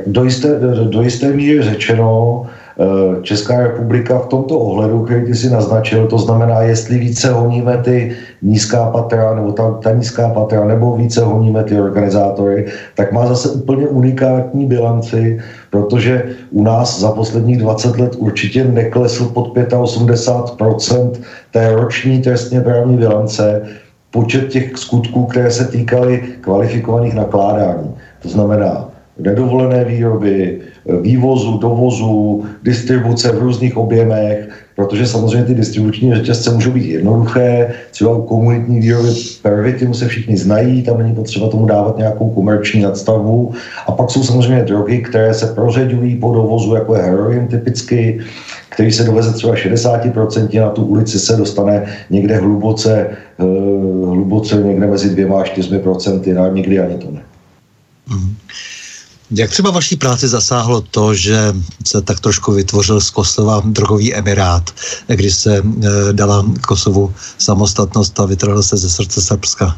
do jisté, do, do jisté míry řečeno, eh, Česká republika v tomto ohledu, který ty si naznačil, to znamená, jestli více honíme ty nízká patra, nebo ta, ta nízká patra, nebo více honíme ty organizátory, tak má zase úplně unikátní bilanci, protože u nás za posledních 20 let určitě neklesl pod 85% té roční trestně právní bilance počet těch skutků, které se týkaly kvalifikovaných nakládání. To znamená nedovolené výroby, vývozu, dovozu, distribuce v různých objemech, protože samozřejmě ty distribuční řetězce můžou být jednoduché, třeba u komunitní výroby pervitimu se všichni znají, tam není potřeba tomu dávat nějakou komerční nadstavbu. A pak jsou samozřejmě drogy, které se proředují po dovozu, jako je heroin typicky, který se doveze třeba 60%, na tu ulici se dostane někde hluboce, eh, hluboce někde mezi dvěma a 4%, a někdy ani to ne. Mm. Jak třeba vaší práci zasáhlo to, že se tak trošku vytvořil z Kosova drogový emirát, když se e, dala Kosovu samostatnost a vytrhl se ze srdce Srbska?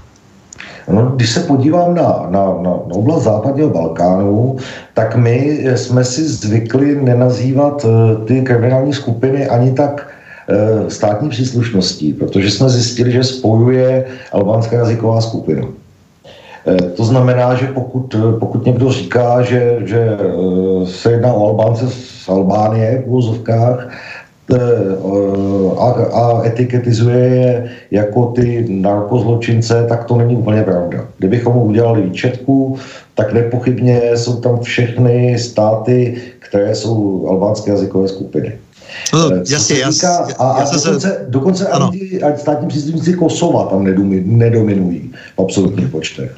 No, když se podívám na, na, na, oblast západního Balkánu, tak my jsme si zvykli nenazývat e, ty kriminální skupiny ani tak e, státní příslušností, protože jsme zjistili, že spojuje albánská jazyková skupina. Eh, to znamená, že pokud, eh, pokud někdo říká, že, že eh, se jedná o Albánce z Albánie v úvozovkách a, a etiketizuje je jako ty narkozločince, tak to není úplně pravda. Kdybychom mu udělali výčetku, tak nepochybně jsou tam všechny státy, které jsou albánské jazykové skupiny. No, jasně, jas, a, a dokonce, se... dokonce ani státní příslušníci Kosova tam nedominují v absolutních počtech.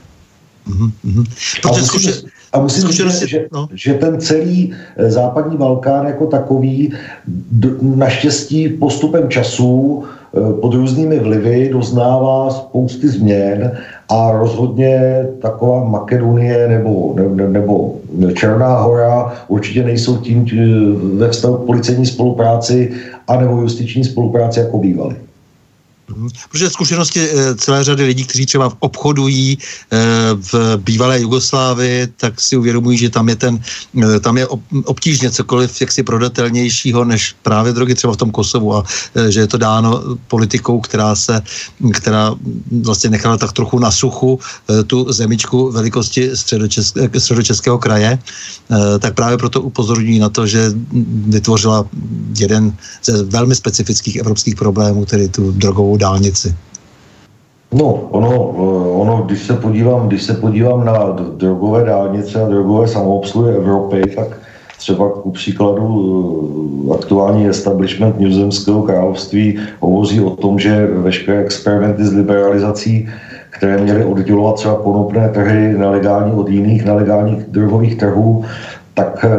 Mm-hmm. A musím, zkuše... a musím říct, že, no. že ten celý eh, západní Balkán jako takový naštěstí postupem času eh, pod různými vlivy doznává spousty změn a rozhodně taková Makedonie nebo, ne, nebo Černá hora určitě nejsou tím eh, ve vztahu k policejní spolupráci anebo justiční spolupráci jako bývaly. Mhm. Protože zkušenosti eh, celé řady lidí, kteří třeba obchodují eh, v bývalé Jugoslávii, tak si uvědomují, že tam je ten, eh, tam je obtížně cokoliv jaksi prodatelnějšího než právě drogy třeba v tom Kosovu a že je to dáno politikou, která se, která vlastně nechala tak trochu na suchu tu zemičku velikosti středočesk, středočeského kraje, tak právě proto upozorňují na to, že vytvořila jeden ze velmi specifických evropských problémů, tedy tu drogovou dálnici? No, ono, eh, ono, když se podívám, když se podívám na drogové dálnice a drogové samoobsluhy Evropy, tak třeba ku příkladu eh, aktuální establishment Nizozemského království hovoří o tom, že veškeré experimenty s liberalizací, které měly oddělovat třeba konopné trhy nelegální od jiných nelegálních drogových trhů, tak eh,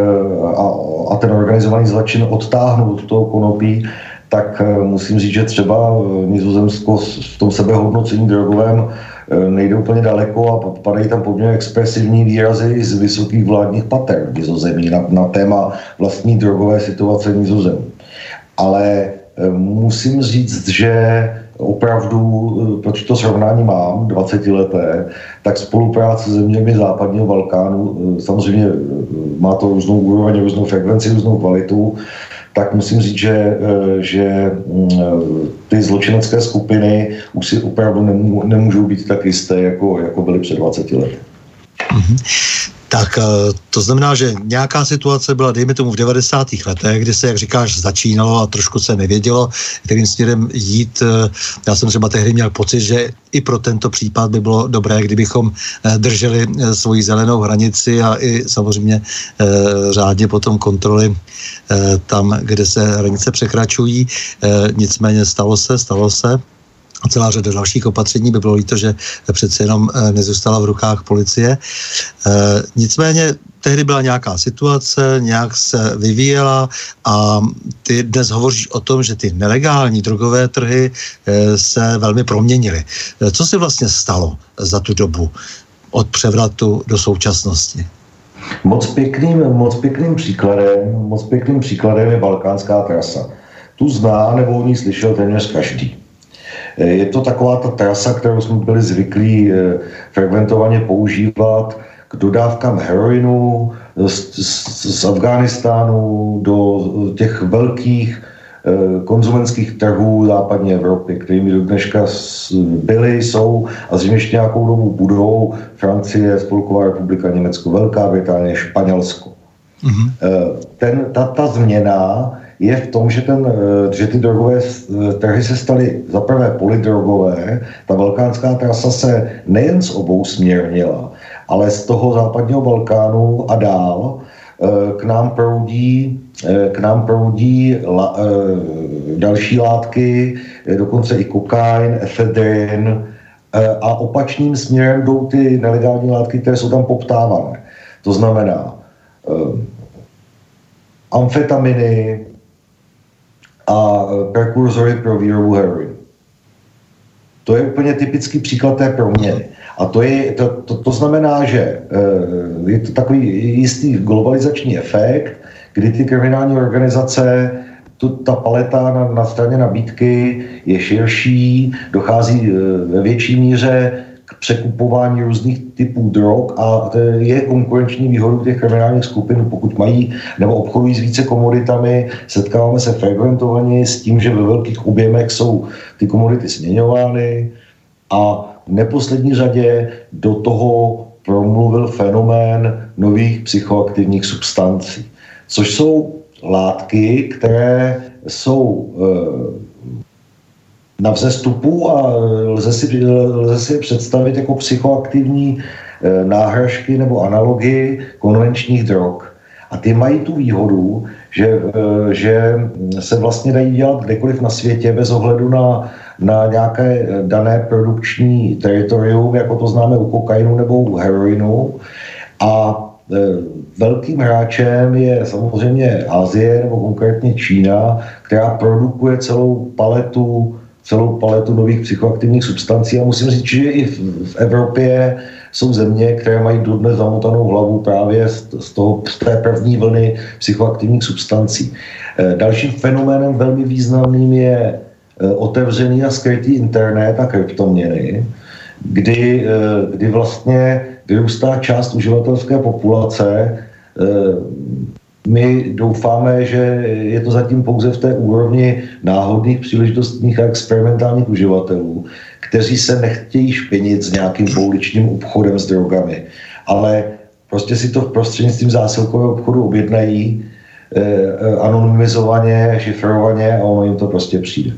a, a ten organizovaný zločin odtáhnout od toho konopí, tak eh, musím říct, že třeba eh, Nizozemsko v tom sebehodnocení drogovém eh, nejde úplně daleko a padají tam poměrně expresivní výrazy z vysokých vládních pater v Nizozemí na, na téma vlastní drogové situace v Nizozemí. Ale musím říct, že opravdu, proč to srovnání mám, 20 leté, tak spolupráce s zeměmi západního Balkánu, samozřejmě má to různou úroveň, různou frekvenci, různou kvalitu, tak musím říct, že, eh, že mm, ty zločinecké skupiny už si opravdu nemůžou být tak jisté, jako, jako byly před 20 lety. Mm-hmm. Tak eh, to znamená, že nějaká situace byla, dejme tomu, v 90. letech, kdy se, jak říkáš, začínalo a trošku se nevědělo, kterým směrem jít. Eh, já jsem třeba tehdy měl pocit, že i pro tento případ by bylo dobré, kdybychom eh, drželi svoji zelenou hranici a i samozřejmě řádně potom kontroly tam, kde se hranice překračují. Nicméně stalo se, stalo se a celá řada dalších opatření by bylo líto, že přece jenom eh, nezůstala v rukách policie. Eh, nicméně tehdy byla nějaká situace, nějak se vyvíjela a ty dnes hovoříš o tom, že ty nelegální drogové trhy eh, se velmi proměnily. Co se vlastně stalo za tu dobu od převratu do současnosti? Moc pěkným, moc pěkným příkladem, moc pěkným příkladem je balkánská trasa. Tu zná nebo o ní slyšel téměř každý. Eh, je to taková ta trasa, kterou jsme byli zvyklí eh, frekventovaně používat k dodávkám heroinu z, z, z Afghánistánu do těch velkých eh, konzumenských trhů západní Evropy, kterými do dneška byly, jsou a zřejmě ještě nějakou dobu budou Francie, Spolková republika Německo, Velká Británie, Španělsko. Mm-hmm. Ten, ta, ta změna je v tom, že, ten, eh, že ty drogové eh, trhy se staly zaprvé polydrogové, ta balkánská trasa se nejen z obou směrnila, ale z toho západního Balkánu a dál eh, k nám proudí, k nám proudí la, další látky, dokonce i kokain, efedrin a opačným směrem jdou ty nelegální látky, které jsou tam poptávané. To znamená amfetaminy, a e, prekurzory pro výrobu heroinu. To je úplně typický příklad té proměny. A to, je, to, to, to znamená, že e, je to takový jistý globalizační efekt, kdy ty kriminální organizace, tu, ta paleta na, na straně nabídky je širší, dochází e, ve větší míře překupování různých typů drog a je konkurenční výhodou těch kriminálních skupin, pokud mají nebo obchodují s více komoditami, setkáváme se frekventovaně s tím, že ve velkých objemech jsou ty komodity směňovány. A v neposlední řadě do toho promluvil fenomén nových psychoaktivních substancí, což jsou látky, které jsou e, na vzestupu a lze si, lze si představit jako psychoaktivní eh, náhražky nebo analogii konvenčních drog. A ty mají tu výhodu, že, že se vlastně dají dělat kdekoliv na světě bez ohledu na, na nějaké dané produkční teritorium, jako to známe u kokainu nebo u heroinu. A velkým hráčem je samozřejmě Asie nebo konkrétně Čína, která produkuje celou paletu celou paletu nových psychoaktivních substancí a musím říct, že i v, v Evropě jsou země, které mají dodnes zamotanou hlavu právě z, z, toho, z té první vlny psychoaktivních substancí. E, dalším fenoménem velmi významným je e, otevřený a skrytý internet a kryptoměny, kdy, e, kdy vlastně vyrůstá část uživatelské populace my doufáme, že je to zatím pouze v té úrovni náhodných příležitostních a experimentálních uživatelů, kteří se nechtějí špinit s nějakým pouličním obchodem s drogami, ale prostě si to v prostřednictvím zásilkového obchodu objednají eh, eh, anonymizovaně, šifrovaně a ono jim to prostě přijde.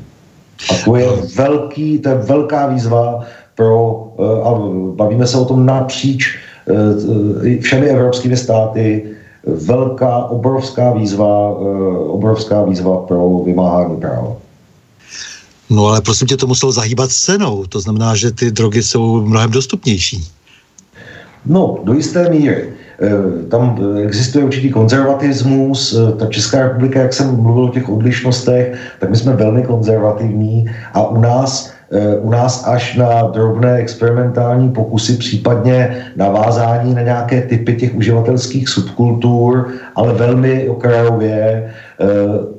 A to je velký, to je velká výzva pro, eh, a bavíme se o tom napříč eh, všemi evropskými státy, velká, obrovská výzva, eh, obrovská výzva pro vymáhání práva. No ale prosím tě, to muselo zahýbat cenou. To znamená, že ty drogy jsou mnohem dostupnější. No, do jisté míry. Eh, tam existuje určitý konzervatismus. Eh, ta Česká republika, jak jsem mluvil o těch odlišnostech, tak my jsme velmi konzervativní a u nás u nás až na drobné experimentální pokusy, případně navázání na nějaké typy těch uživatelských subkultur, ale velmi okrajově. Eh,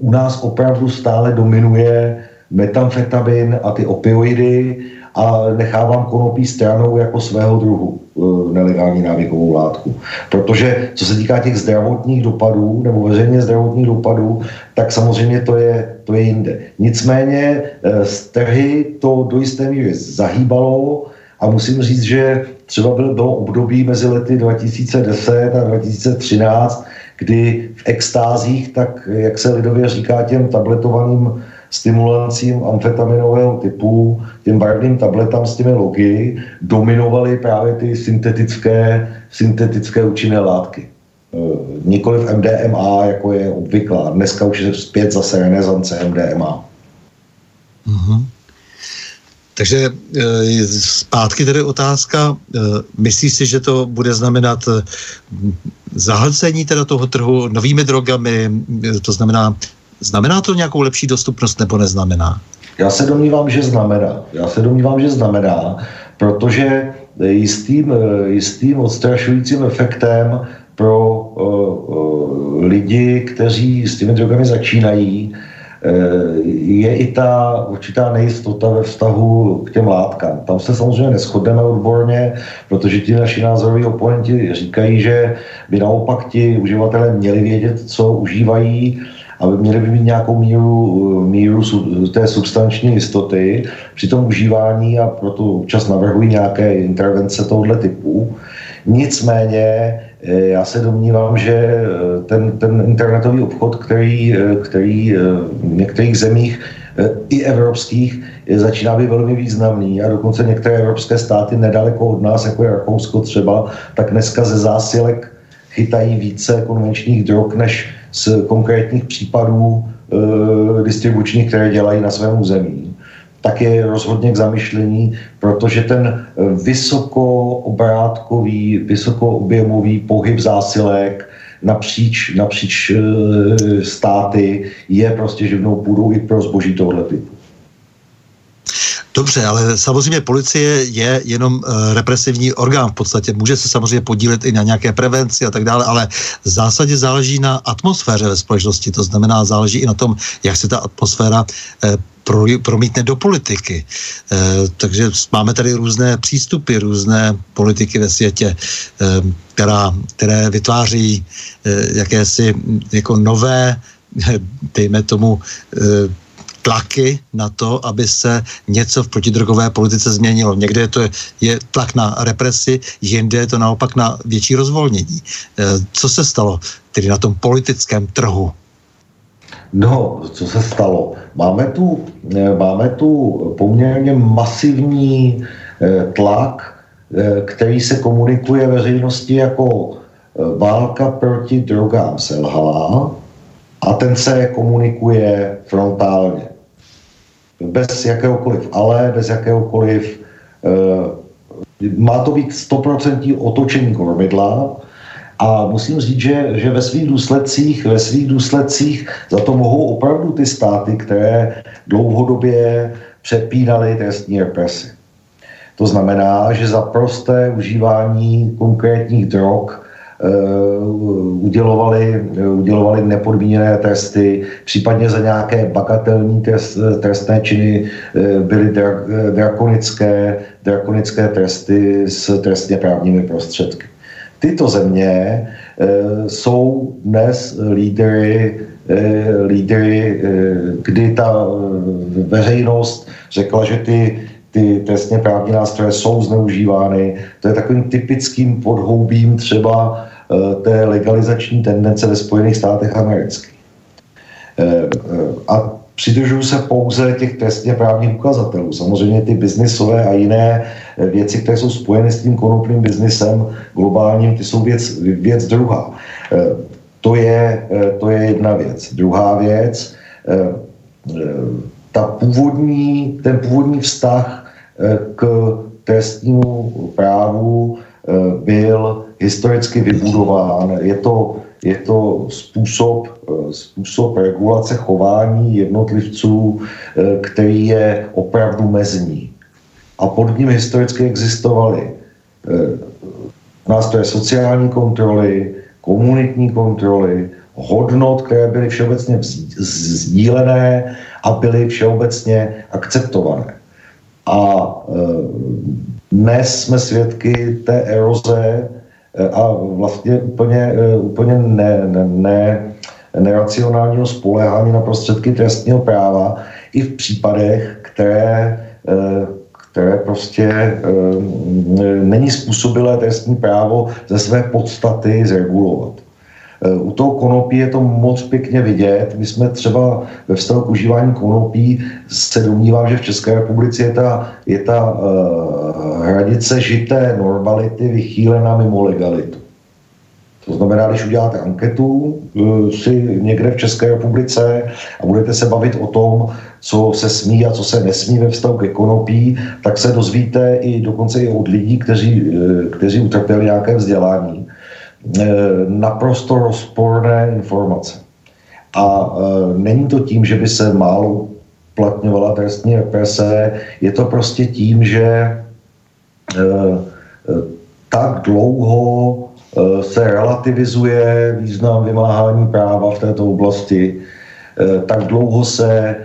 u nás opravdu stále dominuje metamfetamin a ty opioidy a nechávám konopí stranou jako svého druhu eh, nelegální návykovou látku. Protože co se týká těch zdravotních dopadů nebo veřejně zdravotních dopadů, tak samozřejmě to je, to je jinde. Nicméně z eh, trhy to do jisté míry zahýbalo a musím říct, že třeba bylo, bylo období mezi lety 2010 a 2013, kdy v extázích, tak jak se lidově říká těm tabletovaným stimulancím amfetaminového typu, těm barevným tabletám s těmi logy, dominovaly právě ty syntetické, syntetické účinné látky. E, nikoliv MDMA, jako je obvyklá. Dneska už je zpět zase renesance MDMA. Mm-hmm. Takže e, zpátky tedy otázka, e, myslíš si, že to bude znamenat zahlcení teda toho trhu novými drogami, to znamená Znamená to nějakou lepší dostupnost nebo neznamená? Já se domnívám, že znamená. Já se domnívám, že znamená, protože jistým, jistým odstrašujícím efektem pro uh, uh, lidi, kteří s těmi drogami začínají, uh, je i ta určitá nejistota ve vztahu k těm látkám. Tam se samozřejmě neschodneme odborně, protože ti naši názoroví oponenti říkají, že by naopak ti uživatelé měli vědět, co užívají, ale měli by mít nějakou míru, míru té substanční jistoty při tom užívání a proto občas navrhují nějaké intervence tohoto typu. Nicméně eh, já se domnívám, že eh, ten, ten internetový obchod, který, eh, který v některých zemích i evropských začíná být velmi významný a dokonce některé evropské státy nedaleko od nás, jako je Rakousko třeba, tak dneska ze zásilek chytají více konvenčních drog než z konkrétních případů e, distribučních, které dělají na svém území, tak je rozhodně k zamyšlení, protože ten eh, vysokoobrátkový, vysokoobjemový pohyb zásilek napříč, napříč e, státy je prostě živnou půdou i pro zboží tohle typu. Dobře, ale samozřejmě policie je jenom uh, represivní orgán v podstatě. Může se samozřejmě podílet i na nějaké prevenci a tak dále, ale v zásadě záleží na atmosféře ve společnosti. To znamená, záleží i na tom, jak se ta atmosféra uh, promítne do politiky. E, takže máme tady různé přístupy, různé politiky ve světě, která, které vytváří jakési jako nové, *laughs* dejme tomu, tlaky na to, aby se něco v protidrogové politice změnilo. Někde to je, je tlak na represi, jinde je to naopak na větší rozvolnění. Eh, co se stalo tedy na tom politickém trhu? No, co se stalo? Máme tu, eh, máme tu poměrně masivní eh, tlak, který se komunikuje veřejnosti jako válka proti drogám selhala a ten se komunikuje frontálně. Bez jakéhokoliv ale, bez jakéhokoliv má to být 100% otočení kormidla a musím říct, že, že ve svých důsledcích, ve svých důsledcích za to mohou opravdu ty státy, které dlouhodobě přepínaly trestní represi. To znamená, že za prosté užívání konkrétních drog udělovali, udělovali nepodmíněné tresty, případně za nějaké bagatelní trest, trestné činy uh, byly dra, drakonické, drakonické tresty s trestně právními prostředky. Tyto země jsou dnes lídry lídry, kdy ta veřejnost řekla, že ty ty trestně právní nástroje jsou zneužívány. To je takovým typickým podhoubím třeba eh, té legalizační tendence ve Spojených státech amerických. Eh, eh, a přidržuju se pouze těch trestně právních ukazatelů. Samozřejmě ty biznisové a jiné věci, které jsou spojeny s tím konopným biznisem globálním, ty jsou věc, věc druhá. To je, to je jedna věc. Druhá věc, ta původní, ten původní vztah k trestnímu právu eh, byl historicky vybudován. Je to, je to způsob, eh, způsob regulace chování jednotlivců, eh, který je opravdu mezní. A pod ním historicky existovaly nástroje sociální kontroly, komunitní kontroly, hodnot, které byly všeobecně sdílené a byly všeobecně akceptované. A e, dnes jsme svědky té eroze e, a vlastně úplně, e, úplně ne, ne, ne, neracionálního spoléhání na prostředky trestního práva i v případech, které, které prostě není způsobilé trestní právo ze své podstaty zregulovat. U toho konopí je to moc pěkně vidět. My jsme třeba ve vztahu k užívání konopí se domnívám, že v České republice je ta, je ta uh, hranice žité normality vychýlená mimo legalitu. To znamená, když uděláte anketu uh, si někde v České republice a budete se bavit o tom, co se smí a co se nesmí ve vztahu ke konopí, tak se dozvíte i dokonce i od lidí, kteří, kteří utrpěli nějaké vzdělání Eh, naprosto rozporné informace. A e, není to tím, že by se málo uplatňovala trestní represe, je to prostě tím, že e, tak dlouho se relativizuje význam vymáhání práva v této oblasti, tak dlouho se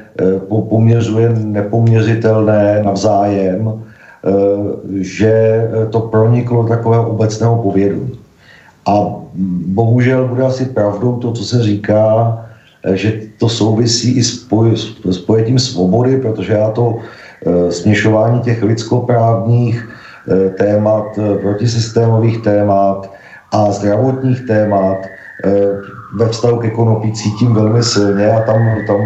poměřuje nepoměřitelné navzájem, že to proniklo takového obecného povědomí. A bohužel bude asi pravdou to, co se říká, eh, že to souvisí i s, poj- s pojetím svobody, protože já to e, směšování těch lidskoprávních e, témat, protisystémových témat a zdravotních témat e, ve vztahu k konopí cítím velmi silně a tam, tam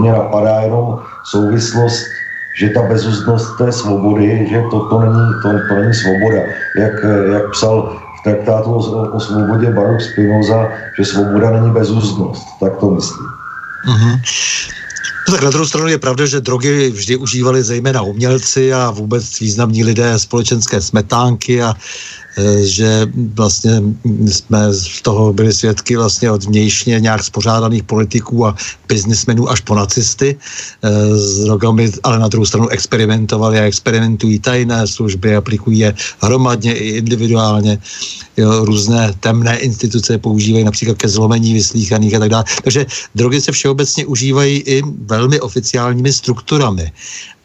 mě napadá jenom souvislost že ta bezúznost té svobody, že to, to, není, to, to není svoboda. Jak, jak psal traktátu o, svobodě Baruch Spinoza, že svoboda není bezúznost. Tak to myslím. Mm-hmm. Tak na druhou stranu je pravda, že drogy vždy užívali zejména umělci a vůbec významní lidé společenské smetánky a že vlastně jsme z toho byli svědky vlastně od vnějšně nějak spořádaných politiků a biznismenů až po nacisty eh, s drogami, ale na druhou stranu experimentovali a experimentují tajné služby, aplikují je hromadně i individuálně. Jo, různé temné instituce používají například ke zlomení vyslíchaných a tak dále. Takže drogy se všeobecně užívají i velmi oficiálními strukturami.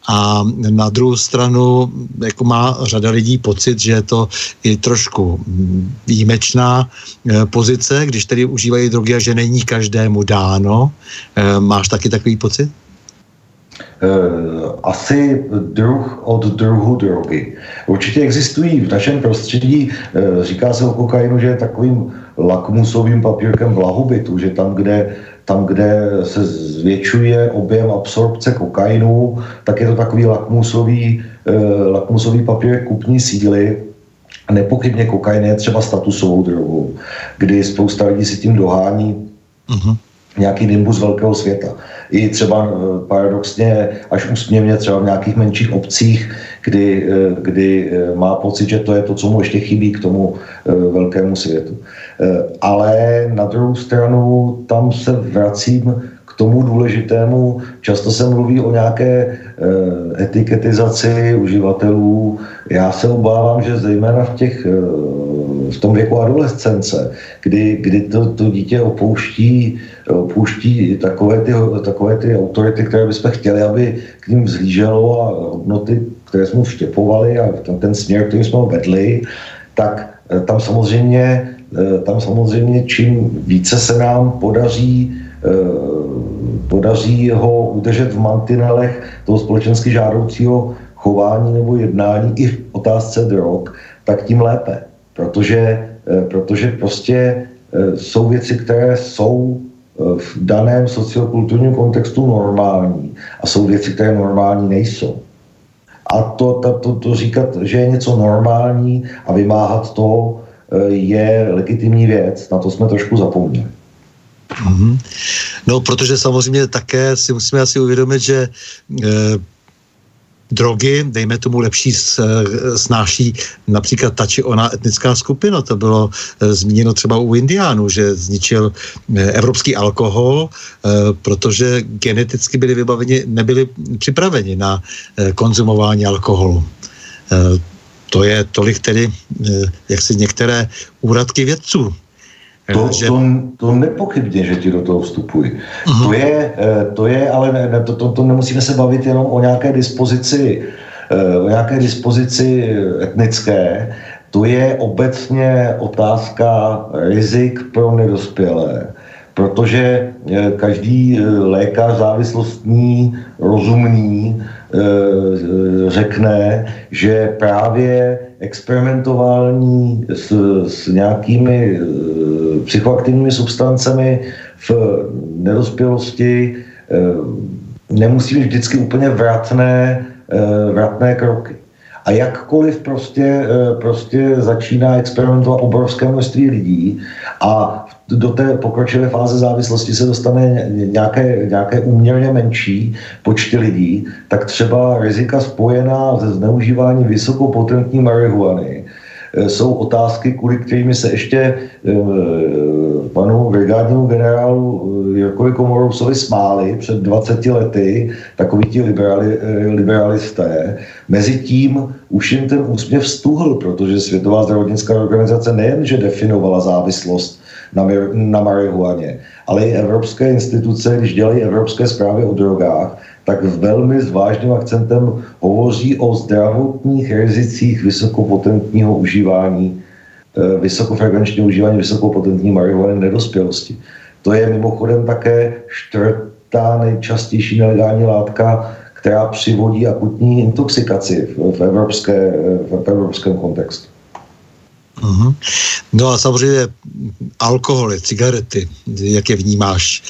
A na druhou stranu jako má řada lidí pocit, že je to i trošku výjimečná eh, pozice, když tedy užívají drogy a že není každému dáno. Eh, máš taky takový pocit? Eh, asi druh od druhu drogy. Určitě existují v našem prostředí, říká se o kokainu, že je takovým lakmusovým papírkem blahobytu, že tam, kde tam, kde se zvětšuje objem absorpce kokainu, tak je to takový lakmusový, eh, lakmusový papír kupní síly. nepochybně kokain je třeba statusovou drogou, kdy spousta lidí si tím dohání uh-huh. nějaký nimbus velkého světa. I třeba eh, paradoxně až úsměvně třeba v nějakých menších obcích, kdy, eh, kdy má pocit, že to je to, co mu ještě chybí k tomu velkému světu. Ale na druhou stranu tam se vracím tomu důležitému. Často se mluví o nějaké e, etiketizaci uživatelů. Já se obávám, že zejména v, těch, e, v tom věku adolescence, kdy, kdy to, to dítě opouští, opouští takové ty, takové ty autority, které bychom chtěli, aby k ním vzlíželo a hodnoty, které jsme vštěpovali a ten, ten směr, který jsme vedli, tak tam samozřejmě, tam samozřejmě čím více se nám podaří podaří ho udržet v mantinelech toho společensky žádoucího chování nebo jednání i v otázce drog, tak tím lépe. Protože, eh, protože prostě eh, jsou věci, které jsou eh, v daném sociokulturním kontextu normální a jsou věci, které normální nejsou. A to, to, to, to říkat, že je něco normální a vymáhat to, je legitimní věc. Na to jsme trošku zapomněli. Mm-hmm. No, protože samozřejmě také si musíme asi uvědomit, že e, drogy, dejme tomu lepší s, eh, snáší například ta či ona etnická skupina. To bylo zmíněno třeba u Indiánů, že zničil evropský alkohol, protože geneticky byli vybaveni, nebyli připraveni na konzumování alkoholu. To je tolik tedy, e, jak si některé úradky vědců to, že... to, to nepochybně, že ti do toho vstupují. Uh-huh. To, je, eh, to je, ale ne, to, to, to nemusíme se bavit jenom o nějaké dispozici, eh, o nějaké dispozici etnické, to je obecně otázka rizik pro nedospělé. Protože eh, každý lékař závislostní, rozumný, řekne, že právě experimentování s, s nějakými psychoaktivními substancemi v nedospělosti eh, nemusí být vždycky úplně vratné, eh, vratné kroky. A jakkoliv prostě, eh, prostě začíná experimentovat obrovské množství lidí a do té pokročilé fáze závislosti se dostane nějaké, nějaké úměrně menší počty lidí, tak třeba rizika spojená se zneužíváním vysokopotentní marihuany Eh, jsou otázky, kvůli kterými se ještě eh, panu brigádnímu generálu eh, Jirkovi Komorousovi smáli před 20 lety, takoví ti liberali, liberalisté. Mezitím už jim ten úsměv stuhl, protože Světová zdravotnická organizace nejenže definovala závislost na, na marihuaně, ale i evropské instituce, když dělají evropské zprávy o drogách, tak velmi s vážným akcentem hovoří o zdravotních rizicích vysokopotentního užívání, eh, vysokofrekvenčního užívání vysokopotentní marihuany nedospělosti. To je mimochodem také čtvrtá nejčastější nelegální látka, která přivodí akutní intoxikaci v, evropské, v evropském kontextu. Uh-huh. No a samozřejmě alkoholy, cigarety, jak je vnímáš?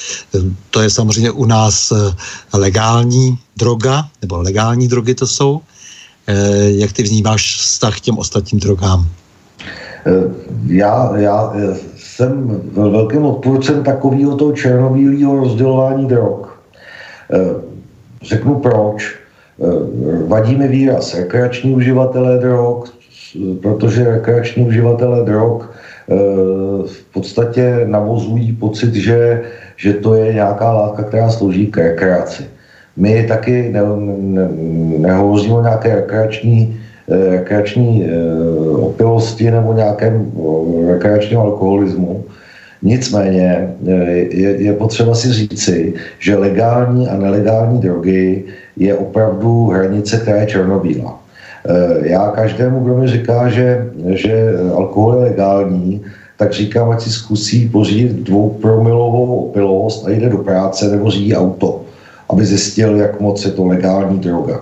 To je samozřejmě u nás eh, legální droga, nebo legální drogy to jsou. Eh, jak ty vnímáš vztah k těm ostatním drogám? Eh, já, já jsem velkým odpůrcem takového toho černobílého rozdělování drog. Řeknu proč. Vadí mi výraz rekreační uživatelé drog, protože rekreační uživatelé drog eh, v podstatě navozují pocit, že, že to je nějaká látka, která slouží k rekreaci. My taky ne, ne, nehovoříme o nějaké rekreační, eh, rekreační eh, opilosti nebo nějakém rekreačním alkoholismu. Nicméně je, je potřeba si říci, že legální a nelegální drogy je opravdu hranice, která je černobílá. Eh, já každému, kdo mi říká, že, že alkohol je legální, tak říkám, ať si zkusí pořídit dvoupromilovou opilost a jde do práce nebo řídí auto, aby zjistil, jak moc je to legální droga.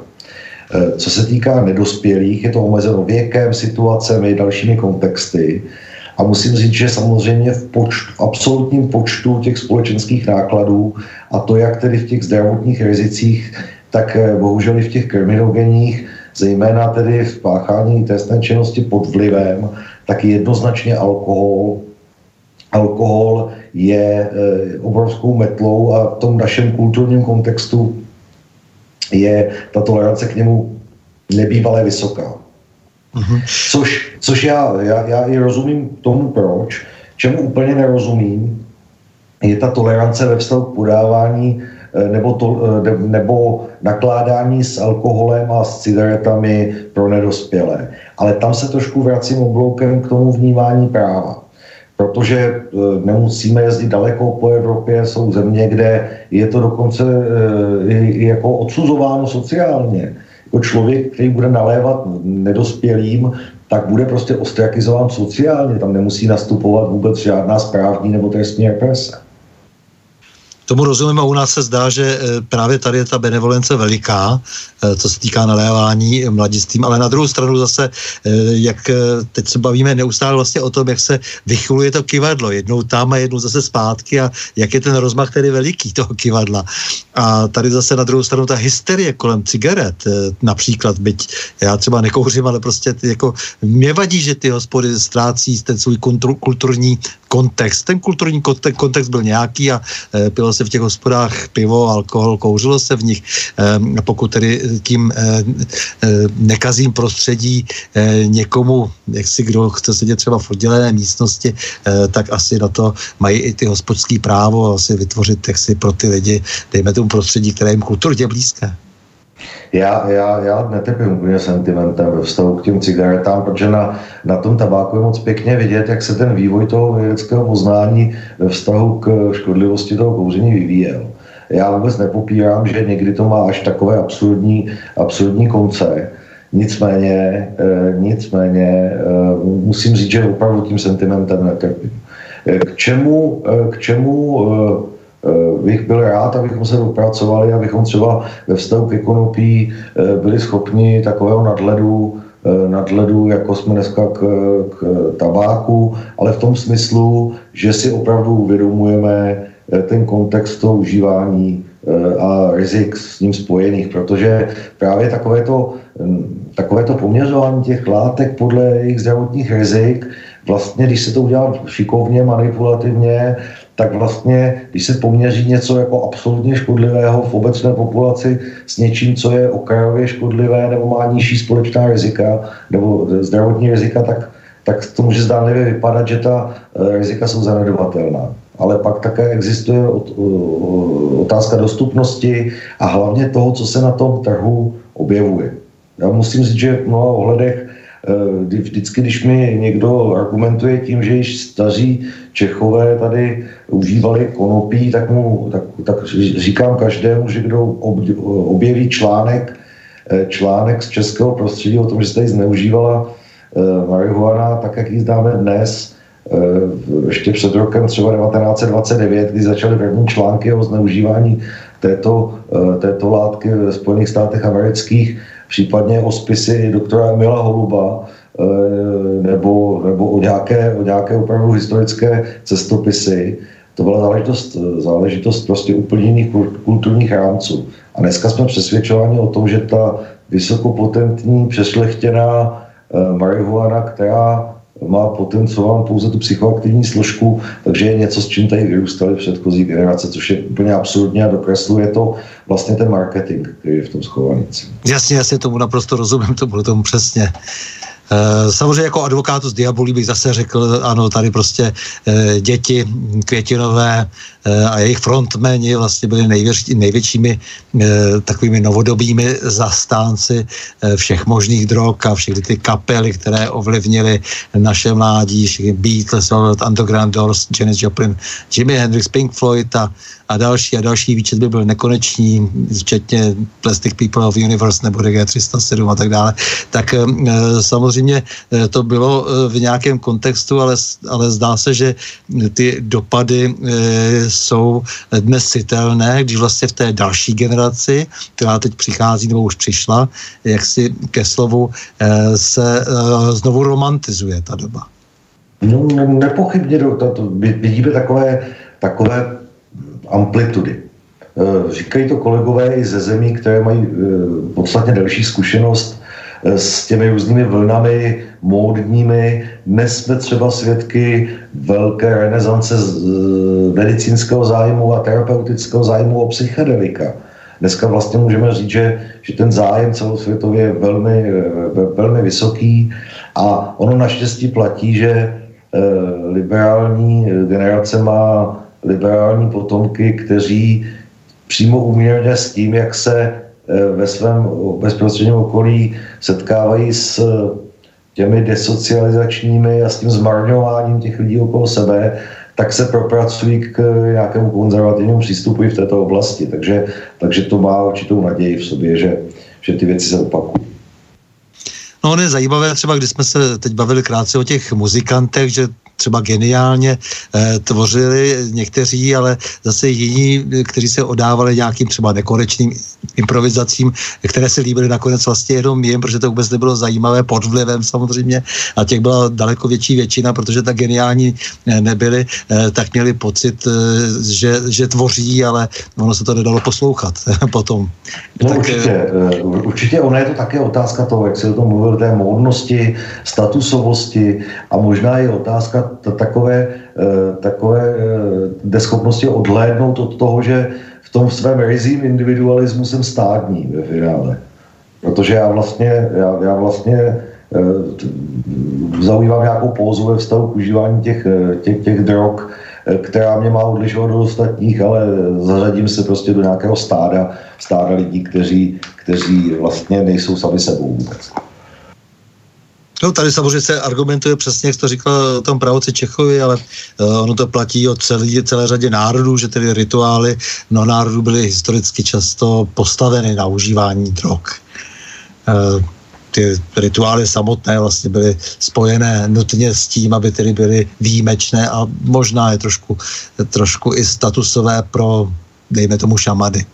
Eh, co se týká nedospělých, je to omezeno věkem, situacemi, dalšími kontexty. A musím říct, že samozřejmě v, počtu, absolutním počtu těch společenských nákladů, a to jak tedy v těch zdravotních rizicích, tak eh, bohužel i v těch kriminogenních, zejména tedy v páchání trestné činnosti pod vlivem, tak jednoznačně alkohol. Alkohol je e, obrovskou metlou a v tom našem kulturním kontextu je ta tolerance k němu nebývalé vysoká. Uh-huh. Což, což já, já, já i rozumím tomu, proč. Čemu úplně nerozumím, je ta tolerance ve vztahu k podávání eh, nebo, to, eh, nebo nakládání s alkoholem a s cigaretami pro nedospělé. Ale tam se trošku vracím obloukem k tomu vnímání práva. Protože eh, nemusíme jezdit daleko po Evropě, jsou země, kde je to dokonce jako odsuzováno sociálně. Jako člověk, který bude nalévat nedospělým, tak bude prostě ostrakizován sociálně, tam nemusí nastupovat vůbec žádná správní nebo trestní represe. Tomu rozumím a u nás se zdá, že eh, právě tady je ta benevolence veliká, eh, co se týká nalévání mladistvím, ale na druhou stranu zase, eh, jak teď se bavíme neustále vlastně o tom, jak se vychyluje to kivadlo, jednou tam a jednou zase zpátky a jak je ten rozmach tedy veliký toho kivadla. A tady zase na druhou stranu ta hysterie kolem cigaret, například, byť já třeba nekouřím, ale prostě jako mě vadí, že ty hospody ztrácí ten svůj kulturní kontext. Ten kulturní kontext byl nějaký a pilo se v těch hospodách pivo, alkohol, kouřilo se v nich. Ehm, pokud tedy tím eh, nekazím prostředí eh, někomu, jak si kdo chce sedět třeba v oddělené místnosti, tak asi na to mají i ty hospodský právo asi vytvořit si pro ty lidi, dejme tomu prostředí, které jim kulturně blízké. Já, já, já netrpím úplně sentimentem ve vztahu k těm cigaretám, protože na, na tom tabáku je moc pěkně vidět, jak se ten vývoj toho vědeckého poznání ve vztahu k škodlivosti toho kouření vyvíjel. Já vůbec nepopírám, že někdy to má až takové absurdní, absurdní konce. Nicméně, e, nicméně e, musím říct, že opravdu tím sentimentem netrpím. E, k čemu, e, k čemu Eh, bych byl rád, abychom se dopracovali, abychom třeba ve vztahu k konopí eh, byli schopni takového nadhledu, eh, nadhledu, jako jsme dneska k, k tabáku, ale v tom smyslu, že si opravdu uvědomujeme ten kontext toho užívání a rizik s ním spojených, protože právě takovéto, hm, takovéto poměřování těch látek podle jejich zdravotních rizik, vlastně, když se to udělá šikovně, manipulativně, tak vlastně, když se poměří něco jako absolutně škodlivého v obecné populaci s něčím, co je okrajově škodlivé nebo má nižší společná rizika nebo zdravotní rizika, tak, tak to může zdánlivě vypadat, že ta eh, rizika jsou zanedbatelná. Ale pak také existuje otázka dostupnosti a hlavně toho, co se na tom trhu objevuje. Já musím říct, že v mnoha ohledech eh, vždycky, když mi někdo argumentuje tím, že již staří Čechové tady užívali konopí, tak, mu, tak, tak říkám každému, že kdo objeví článek, eh, článek z českého prostředí o tom, že se tady zneužívala eh, marihuana, tak jak ji známe dnes, eh, ještě před rokem třeba 1929, kdy začaly první články o zneužívání této, této látky ve Spojených státech amerických, případně o spisy doktora Emila Holuba, Eh, nebo, nebo o, nějaké, o nějaké opravdu historické cestopisy. To byla záležitost, záležitost prostě úplně jiných kulturních rámců. A dneska jsme přesvědčováni o tom, že ta vysokopotentní, přešlechtěná eh, marihuana, která má potenciál pouze tu psychoaktivní složku, takže je něco, s čím tady vyrůstaly předchozí generace, což je úplně absurdně a dokresluje to vlastně ten marketing, který je v tom schovaný. Jasně, jasně, tomu naprosto rozumím, tomu, tomu přesně. Eh, samozřejmě jako advokátu z diabolí bych zase řekl, ano, tady prostě eh, děti květinové eh, a jejich frontmeni vlastně byli největší, největšími takovými novodobými zastánci všech možných drog a všechny ty kapely, které ovlivnily naše mládí, všechny Beatles, Underground Doors, Janis Joplin, Jimi Hendrix, Pink Floyd a a další a další výčet by byl nekonečný, včetně Plastic People of Universe nebo DG 307 a tak dále, tak e, samozřejmě e, to bylo e, v nějakém kontextu, ale, ale zdá se, že ty dopady e, jsou dnes citelné, když vlastně v té další generaci, která teď přichází nebo už přišla, jak si ke slovu se znovu romantizuje ta doba. No, nepochybně to, to, vidíme takové, takové amplitudy. Eh, říkají to kolegové i ze zemí, které mají eh, podstatně delší zkušenost s těmi různými vlnami módními. Dnes jsme třeba svědky velké renesance medicínského zájmu a terapeutického zájmu o psychedelika. Dneska vlastně můžeme říct, že, že ten zájem celosvětově je velmi, velmi vysoký a ono naštěstí platí, že liberální generace má liberální potomky, kteří přímo úměrně s tím, jak se ve svém bezprostředním okolí setkávají s těmi desocializačními a s tím zmarňováním těch lidí okolo sebe, tak se propracují k nějakému konzervativnímu přístupu i v této oblasti. Takže, takže to má určitou naději v sobě, že, že ty věci se opakují. No, on je zajímavé, třeba když jsme se teď bavili krátce o těch muzikantech, že třeba geniálně eh, tvořili někteří, ale zase jiní, kteří se odávali nějakým třeba nekonečným improvizacím, které se líbily nakonec vlastně jenom jim, protože to vůbec nebylo zajímavé pod vlivem samozřejmě a těch byla daleko větší většina, protože tak geniální eh, nebyli, eh, tak měli pocit, eh, že, že tvoří, ale ono se to nedalo poslouchat *laughs* potom. No tak, určitě, určitě ona je to také otázka toho, jak se o tom mluvil, té módnosti, statusovosti a možná je otázka takové, takové neschopnosti odhlédnout od toho, že tom svém rizím individualismu jsem státní ve finále. Protože já vlastně, já, já vlastně e, zaujímám nějakou pózu ve vztahu k užívání těch, eh, těch, těch drog, eh, která mě má odlišovat od ostatních, ale zařadím se prostě do nějakého stáda, stáda lidí, kteří, kteří vlastně nejsou sami sebou vůbec. No tady samozřejmě se argumentuje přesně, jak to říkal o tom pravoci Čechovi, ale uh, ono to platí o celý, celé řadě národů, že tedy rituály no národů byly historicky často postaveny na užívání drog. Uh, ty rituály samotné vlastně byly spojené nutně s tím, aby tedy byly výjimečné a možná je trošku, trošku i statusové pro, dejme tomu, šamady.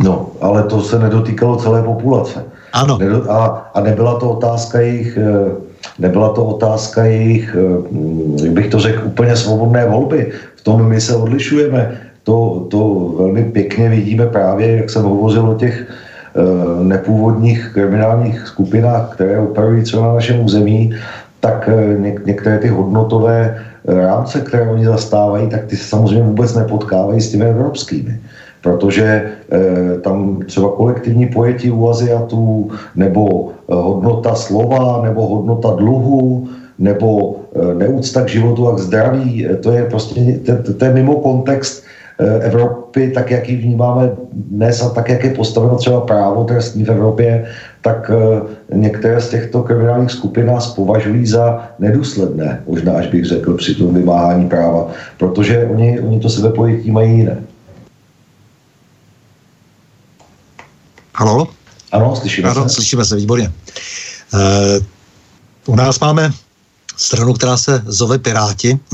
No, ale to se nedotýkalo celé populace. Ano. A, a nebyla to otázka jejich eh, Nebyla to otázka jejich, eh, jak bych to řekl, úplně svobodné volby. V tom my se odlišujeme. To, to velmi pěkně vidíme právě, jak jsem hovořil o těch eh, nepůvodních kriminálních skupinách, které operují třeba na našem území, tak eh, něk- některé ty hodnotové rámce, které oni zastávají, tak ty se samozřejmě vůbec nepotkávají s těmi evropskými protože eh, tam třeba kolektivní pojetí u Aziatů, nebo hodnota slova, nebo hodnota dluhu, nebo eh, neúcta k životu a k zdraví, eh, to je prostě to, to je mimo kontext eh, Evropy, tak jak ji vnímáme dnes a tak, jak je postaveno třeba právo trestní v Evropě, tak eh, některé z těchto kriminálních skupin nás považují za nedůsledné, možná až bych řekl při tom vymáhání práva, protože oni, oni to sebepojetí mají jiné. Halo? Ano, slyšíme ano, se. slyšíme se, výborně. Uh, u nás máme stranu, která se zove Piráti. *laughs*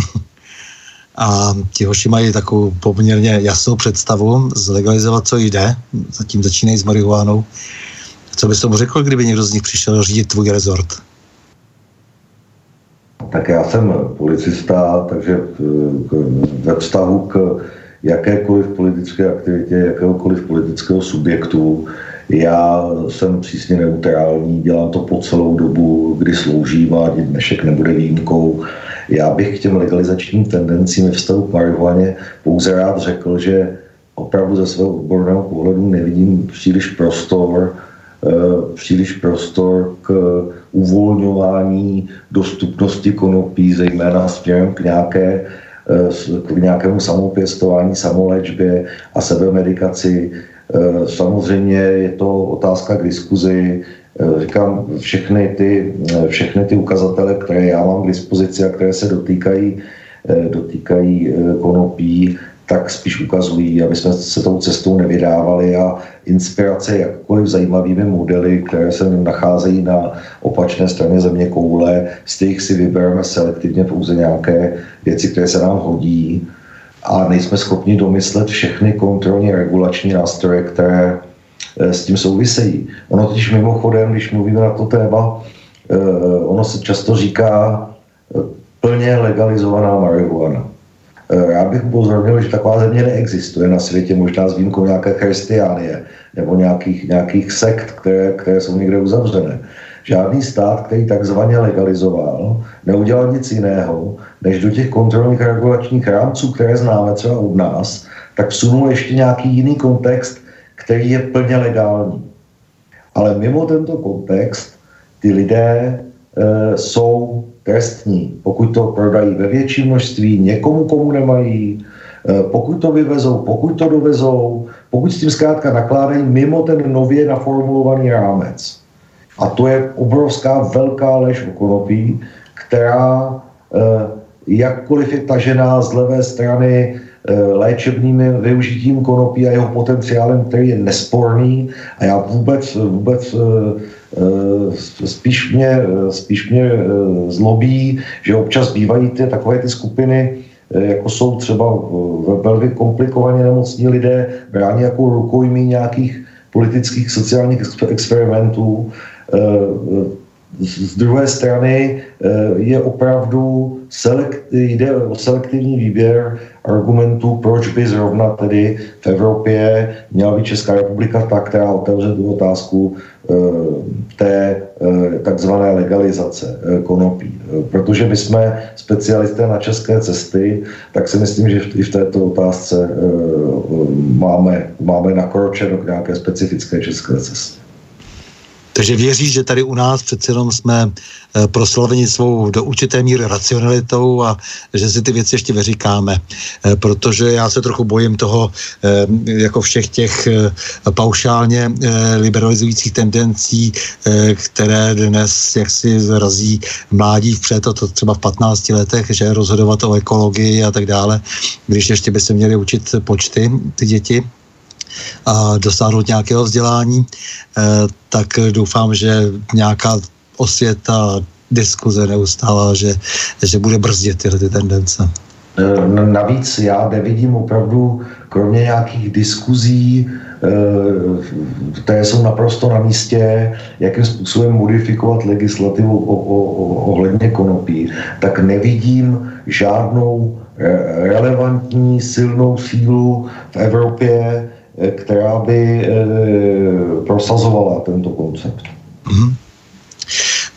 A ti hoši mají takovou poměrně jasnou představu zlegalizovat, co jde. Zatím začínají s marihuánou. Co bys tomu řekl, kdyby někdo z nich přišel řídit tvůj rezort? Tak já jsem policista, takže ve vztahu k jakékoliv politické aktivitě, jakéhokoliv politického subjektu, já jsem přísně neutrální, dělám to po celou dobu, kdy sloužím a dnešek nebude výjimkou. Já bych k těm legalizačním tendencím ve vztahu k marihuaně pouze rád řekl, že opravdu ze svého odborného pohledu nevidím příliš prostor, eh, příliš prostor k uvolňování dostupnosti konopí, zejména směrem k nějaké eh, k nějakému samopěstování, samoléčbě a sebemedikaci. Eh, samozřejmě je to otázka k diskuzi. Eh, říkám, všechny ty, eh, všechny ty ukazatele, které já mám k dispozici a které se dotýkají, dotýkají konopí, tak spíš ukazují, aby jsme se tou cestou nevydávali a inspirace jakkoliv zajímavými modely, které se nacházejí na opačné straně země koule, z těch si vybereme selektivně pouze nějaké věci, které se nám hodí a nejsme schopni domyslet všechny kontrolní regulační nástroje, které eh, s tím souvisejí. Ono totiž mimochodem, když mluvíme na to téma, eh, ono se často říká eh, plně legalizovaná marihuana. Já bych upozornil, že taková země neexistuje na světě, možná s výjimkou nějaké christiánie nebo nějakých, nějakých sekt, které, které jsou někde uzavřené. Žádný stát, který takzvaně legalizoval, neudělal nic jiného, než do těch kontrolních regulačních rámců, které známe třeba od nás, tak vsunul ještě nějaký jiný kontext, který je plně legální. Ale mimo tento kontext ty lidé e, jsou trestní. Pokud to prodají ve větším množství, někomu, komu nemají, e, pokud to vyvezou, pokud to dovezou, pokud s tím zkrátka nakládají mimo ten nově naformulovaný rámec. A to je obrovská velká lež o konopí, která e, jakkoliv je tažená z levé strany Eh, léčebným využitím konopí a jeho potenciálem, který je nesporný a já vůbec, vůbec eh, eh, spíš mě, spíš mě zlobí, že občas bývají ty takové ty skupiny, jako jsou třeba velmi komplikovaně nemocní lidé, bráni jako rukojmí nějakých politických sociálních experimentů. Z druhé strany je opravdu selekt, jde o selektivní výběr argumentů, proč by zrovna tedy v Evropě měla být Česká republika ta, která otevře tu otázku e, té takzvané legalizace konopí. Protože my jsme specialisté na české cesty, tak si myslím, že i v této otázce máme, máme nakročeno k nějaké specifické české cestě. Takže věří, že tady u nás přece jenom jsme eh, proslaveni svou do určité míry racionalitou a že si ty věci ještě vyříkáme. Eh, protože já se trochu bojím toho, eh, jako všech těch paušálně liberalizujících tendencí, které dnes jaksi zrazí mládí vpřed, a to třeba v 15 letech, že rozhodovat o ekologii a tak dále, když ještě by se měli učit počty ty děti, a dosáhnout nějakého vzdělání, eh, tak doufám, že nějaká osvěta, diskuze neustála, že, že bude brzdit tyhle ty tendence. Eh, navíc já nevidím opravdu, kromě nějakých diskuzí, eh, které jsou naprosto na místě, jakým způsobem modifikovat legislativu ohledně konopí, tak nevidím žádnou relevantní silnou sílu v Evropě, která by eh, prosazovala tento koncept. Mm-hmm.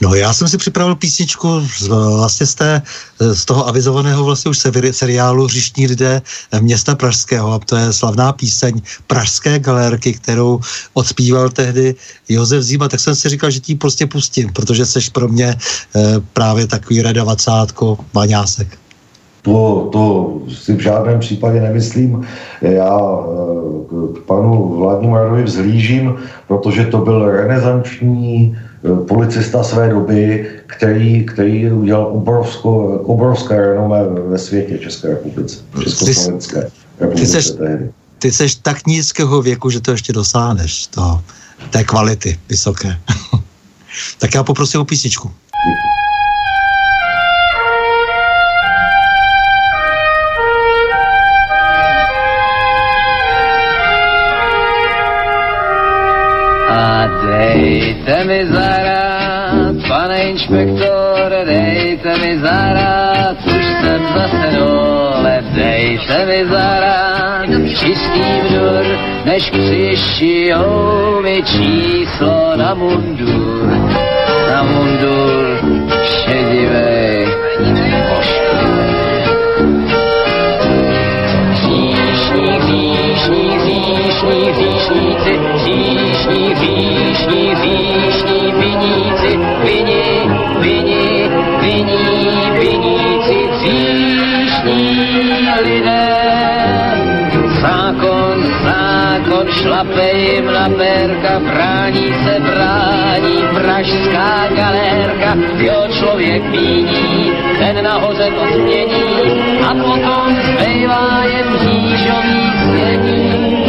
No já jsem si připravil písničku z, vlastně z, té, z toho avizovaného vlastně už seriálu Hřištní lidé města Pražského a to je slavná píseň Pražské galérky, kterou odspíval tehdy Josef Zíma, tak jsem si říkal, že ti prostě pustím, protože seš pro mě e, právě takový reda vacátko, vaňásek. To, to si v žádném případě nemyslím. Já eh, k panu vládnímu radovi vzhlížím, protože to byl renesanční eh, policista své doby, který, který udělal obrovsko, obrovské renomé ve světě České republice, Československé republice ty seš, tehdy. Ty seš tak nízkého věku, že to ještě dosáhneš, to, té kvality vysoké. *laughs* tak já poprosím o písničku. Děkuji. Dejte mi zahrát, pane inspektore, dejte mi zahrát, už jsem zase dole, dejte mi zahrát, čistý vdur, než přišijou mi číslo na mundur, na mundur šedivej, říšník, říšníci, říšník, Všichni výšní viníci, viní, viní, viní, viníci, výšní lidé. Zákon, zákon, šlape na perka, brání se, brání pražská galérka, jo člověk míní, ten nahoře to změní a potom zbývá jen mřížový snění.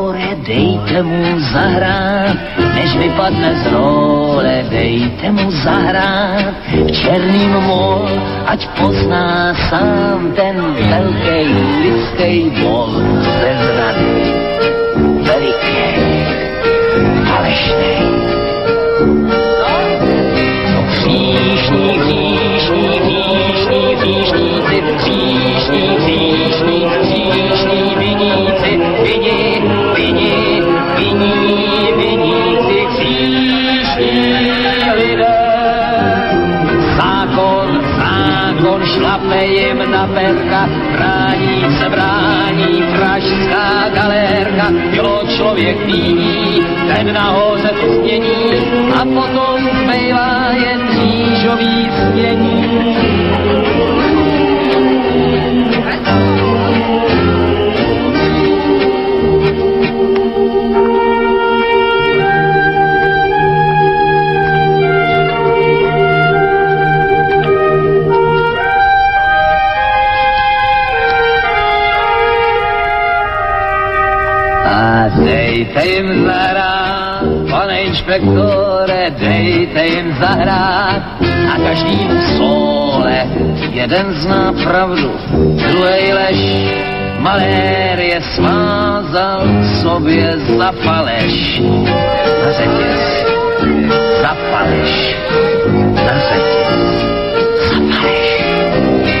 dejte mu zahrát, než vypadne z role, dejte mu zahrát v mol, ať pozná sám ten velký lidský bol ze zrady. Veliký, falešný. Šlape jim na perka, brání se brání pražská galérka, jo, člověk víní, ten nahoře změní a potom zbývá jen křížový smění. A dejte jim zahrát, pane inspektore, dejte jim zahrát a každýmu sole. Jeden zná pravdu, druhý lež, malérie smázal sobě za faleš. Na řetěz, za faleš, na řetěz, za faleš.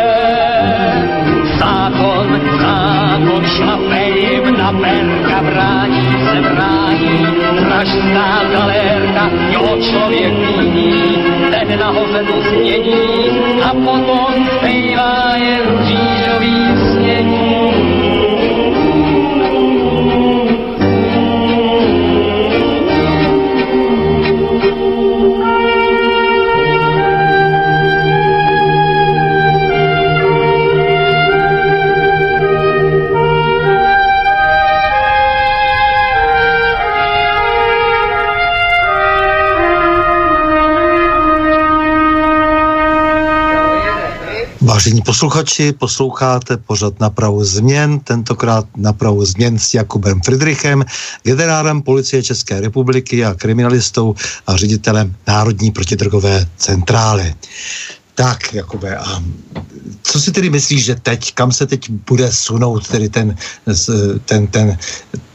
zákon šlape jim na brání se brání, pražská galérka, jo, člověk viní, ten nahoře to změní a potom zbývá jen křížový snění. Posluchači, posloucháte pořad na pravu změn, tentokrát na pravu změn s Jakubem Friedrichem, generálem policie České republiky a kriminalistou a ředitelem Národní protidrogové centrály. Tak, Jakube, a co si tedy myslíš, že teď, kam se teď bude sunout tedy ten, ten, ten,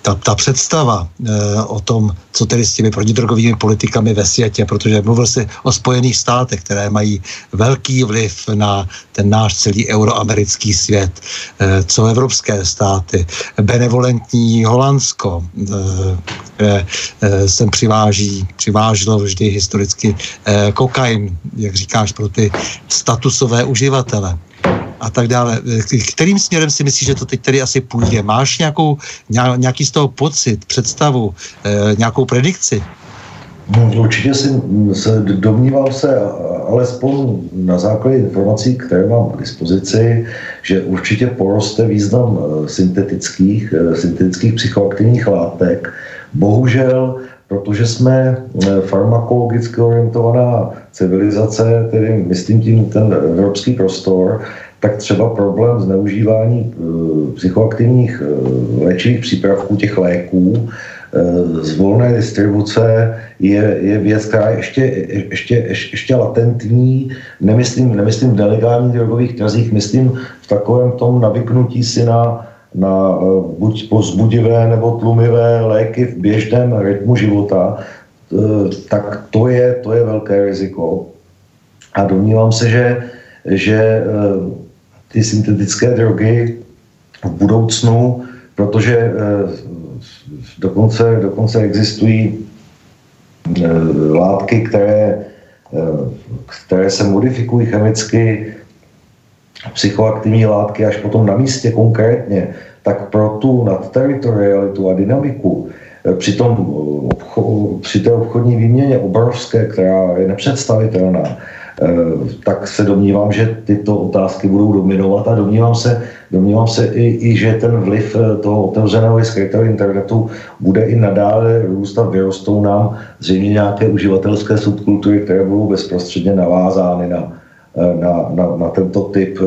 ta, ta představa e, o tom, co tedy s těmi protidrogovými politikami ve světě, protože mluvil si o Spojených státech, které mají velký vliv na ten náš celý euroamerický svět, e, co evropské státy, benevolentní Holandsko, e, které e, sem přiváží, přivážilo vždy historicky e, kokain, jak říkáš, pro ty statusové uživatele a tak dále. Kterým směrem si myslíš, že to teď tady asi půjde? Máš nějakou, nějaký z toho pocit, představu, eh, nějakou predikci? No, určitě si se domníval se, alespoň na základě informací, které mám k dispozici, že určitě poroste význam eh, syntetických, eh, syntetických psychoaktivních látek. Bohužel, protože jsme farmakologicky orientovaná civilizace, tedy myslím tím ten evropský prostor, tak třeba problém zneužívání eh, psychoaktivních eh, léčivých přípravků, těch léků, eh, z volné distribuce je, je věc, která je ještě, ještě, ještě latentní. Nemyslím, nemyslím v nelegálních drogových trzích, myslím v takovém tom navyknutí si na, na buď pozbudivé nebo tlumivé léky v běžném rytmu života, tak to je, to je velké riziko. A domnívám se, že, že ty syntetické drogy v budoucnu, protože eh, dokonce, dokonce existují eh, látky, které, eh, které se modifikují chemicky, psychoaktivní látky až potom na místě konkrétně, tak pro tu nadteritorialitu a dynamiku při, tom, při té obchodní výměně obrovské, která je nepředstavitelná, tak se domnívám, že tyto otázky budou dominovat a domnívám se, domnívám se i, i že ten vliv toho otevřeného i skrytého internetu bude i nadále růst a vyrostou nám zřejmě nějaké uživatelské subkultury, které budou bezprostředně navázány na, na, na, na tento typ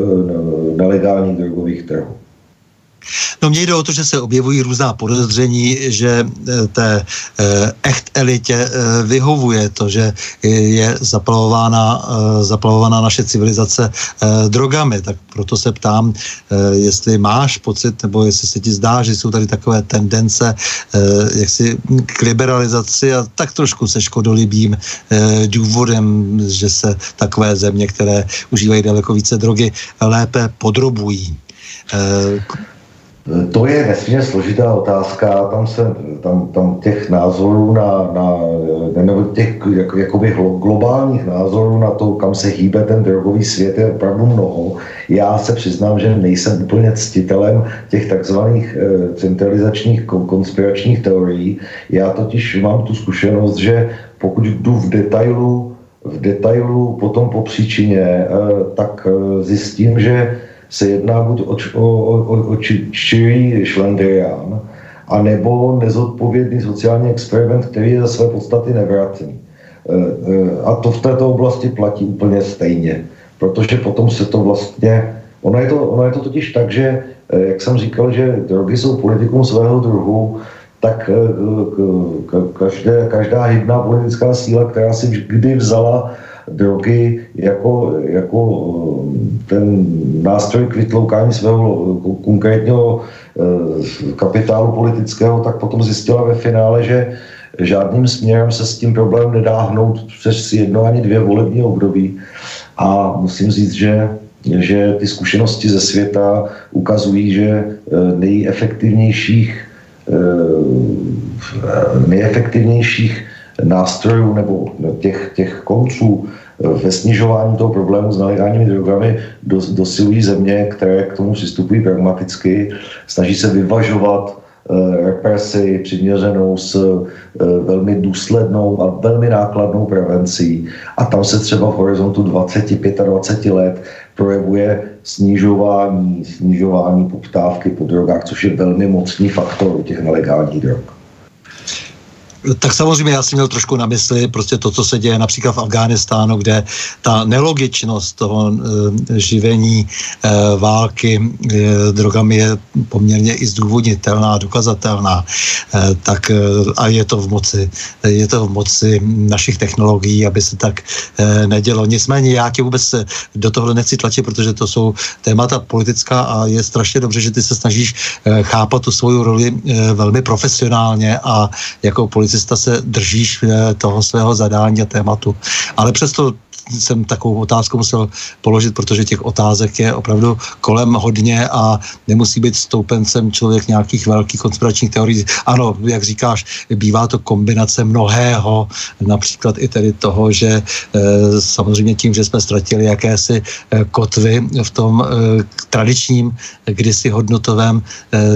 nelegálních drogových trhů. No mně jde o to, že se objevují různá podezření, že eh, té eh, echt elitě eh, vyhovuje to, že je zaplavována, zaplavována naše civilizace drogami. Tak proto se ptám, jestli máš pocit, nebo jestli se ti zdá, že jsou tady takové tendence jaksi k liberalizaci a tak trošku se škodolibým důvodem, že se takové země, které užívají daleko více drogy, lépe podrobují. To je nesmírně složitá otázka, tam, se, tam, tam těch názorů na, na nebo těch jak, jakoby globálních názorů na to, kam se hýbe ten drogový svět je opravdu mnoho. Já se přiznám, že nejsem úplně ctitelem těch takzvaných e, centralizačních konspiračních teorií. Já totiž mám tu zkušenost, že pokud jdu v detailu, v detailu potom po příčině, e, tak e, zjistím, že se jedná buď o, o, o, o čirý šlendrián, anebo nezodpovědný sociální experiment, který je za své podstaty nevratný. E, e, a to v této oblasti platí úplně stejně, protože potom se to vlastně, ono je to, ono je to totiž tak, že, e, jak jsem říkal, že drogy jsou politikum svého druhu, tak každé, každá hybná politická síla, která si kdy vzala drogy jako, jako eh, ten nástroj k vytloukání svého konkrétního eh, kapitálu politického, tak potom zjistila ve finále, že žádným směrem se s tím problémem nedá hnout přes jedno ani dvě volební období. A musím říct, že, že ty zkušenosti ze světa ukazují, že eh, nejefektivnějších nejefektivnějších nástrojů nebo těch, těch konců ve snižování toho problému s nelegálními drogami dos, dosilují země, které k tomu přistupují pragmaticky, snaží se vyvažovat eh, represi přiměřenou s eh, velmi důslednou a velmi nákladnou prevencí. A tam se třeba v horizontu 20-25 let projevuje snižování, snižování poptávky po drogách, což je velmi mocný faktor těch nelegálních drog. Tak samozřejmě já jsem měl trošku na mysli prostě to, co se děje například v Afghánistánu, kde ta nelogičnost toho e, živení e, války e, drogami je poměrně i zdůvodnitelná, dokazatelná. E, tak e, a je to v moci, je to v moci našich technologií, aby se tak e, nedělo. Nicméně já tě vůbec do toho nechci tlačit, protože to jsou témata politická a je strašně dobře, že ty se snažíš e, chápat tu svou roli e, velmi profesionálně a jako politická policista se držíš eh, toho svého zadání a tématu. Ale přesto jsem takovou otázku musel položit, protože těch otázek je opravdu kolem hodně a nemusí být stoupencem člověk nějakých velkých konspiračních teorií. Ano, jak říkáš, bývá to kombinace mnohého, například i tedy toho, že e, samozřejmě tím, že jsme ztratili jakési e, kotvy v tom e, tradičním, kdysi hodnotovém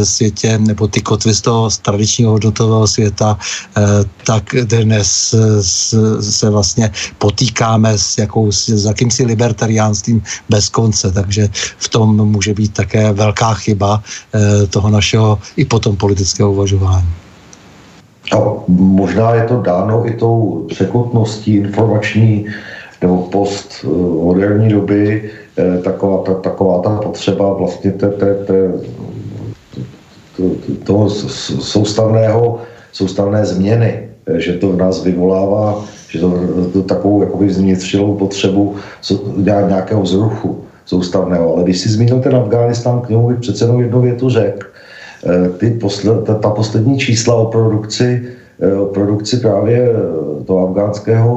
světě, nebo ty kotvy z toho z tradičního hodnotového světa, tak dnes se vlastně potýkáme s jakou, s jakýmsi libertariánstvím bez konce, takže v tom může být také velká chyba eh, toho našeho i potom politického uvažování. A možná je to dáno i tou překotností informační nebo post eh, moderní doby, eh, taková ta, taková ta potřeba vlastně té, té, té, toho soustavného, soustavné změny, že to v nás vyvolává že to, to takovou jakoby zvnitřilou potřebu dělat nějakého vzruchu soustavného. Ale když si zmínil ten Afghánistán, k němu bych přece jenom jednu větu řekl. Eh, ty posle, ta, ta poslední čísla o produkci, eh, o produkci právě eh, toho afgánského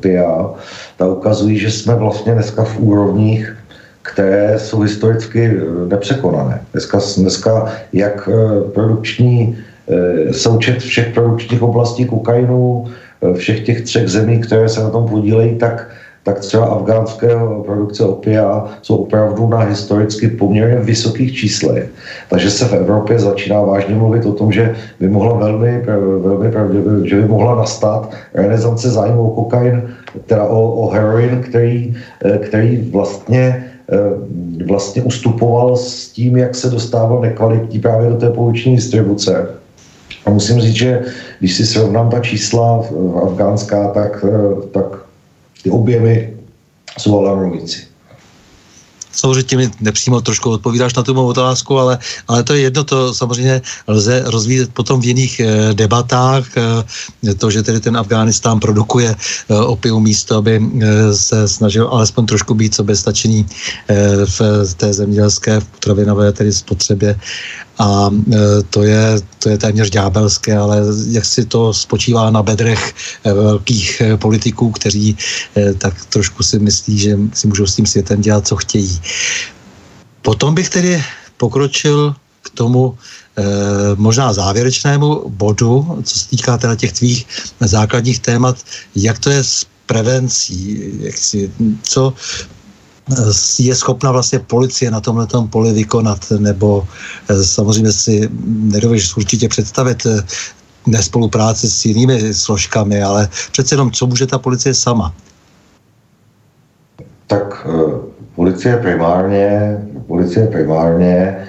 PIA, ta ukazují, že jsme vlastně dneska v úrovních, které jsou historicky nepřekonané. Dneska, dneska jak produkční součet všech produkčních oblastí kokainu, všech těch třech zemí, které se na tom podílejí, tak, tak třeba afgánské produkce opia jsou opravdu na historicky poměrně vysokých číslech. Takže se v Evropě začíná vážně mluvit o tom, že by mohla velmi, velmi že by mohla nastat renesance zájmu o kokain, teda o, o heroin, který, který vlastně vlastně ustupoval s tím, jak se dostával nekvalitní právě do té pouční distribuce. A musím říct, že když si srovnám ta čísla afgánská, tak, tak ty objemy jsou alarmující. Samozřejmě mi nepřímo trošku odpovídáš na tu mou otázku, ale, ale to je jedno, to samozřejmě lze rozvíjet potom v jiných e, debatách. E, to, že tedy ten Afghánistán produkuje e, opium místo, aby se snažil alespoň trošku být soběstačený e, v té zemědělské, v potravinové tedy spotřebě a e, to je, to je téměř ďábelské, ale jak si to spočívá na bedrech e, velkých e, politiků, kteří tak trošku si myslí, že si můžou s tím světem dělat, co chtějí. Potom bych tedy pokročil k tomu eh, možná závěrečnému bodu, co se týká teda těch tvých základních témat, jak to je s prevencí, jak si, co, je schopna vlastně policie na tomhle poli vykonat, nebo eh, samozřejmě si nedovíš určitě představit eh, nespolupráci s jinými složkami, ale přece jenom, co může ta policie sama? Tak eh, policie primárně, policie primárně,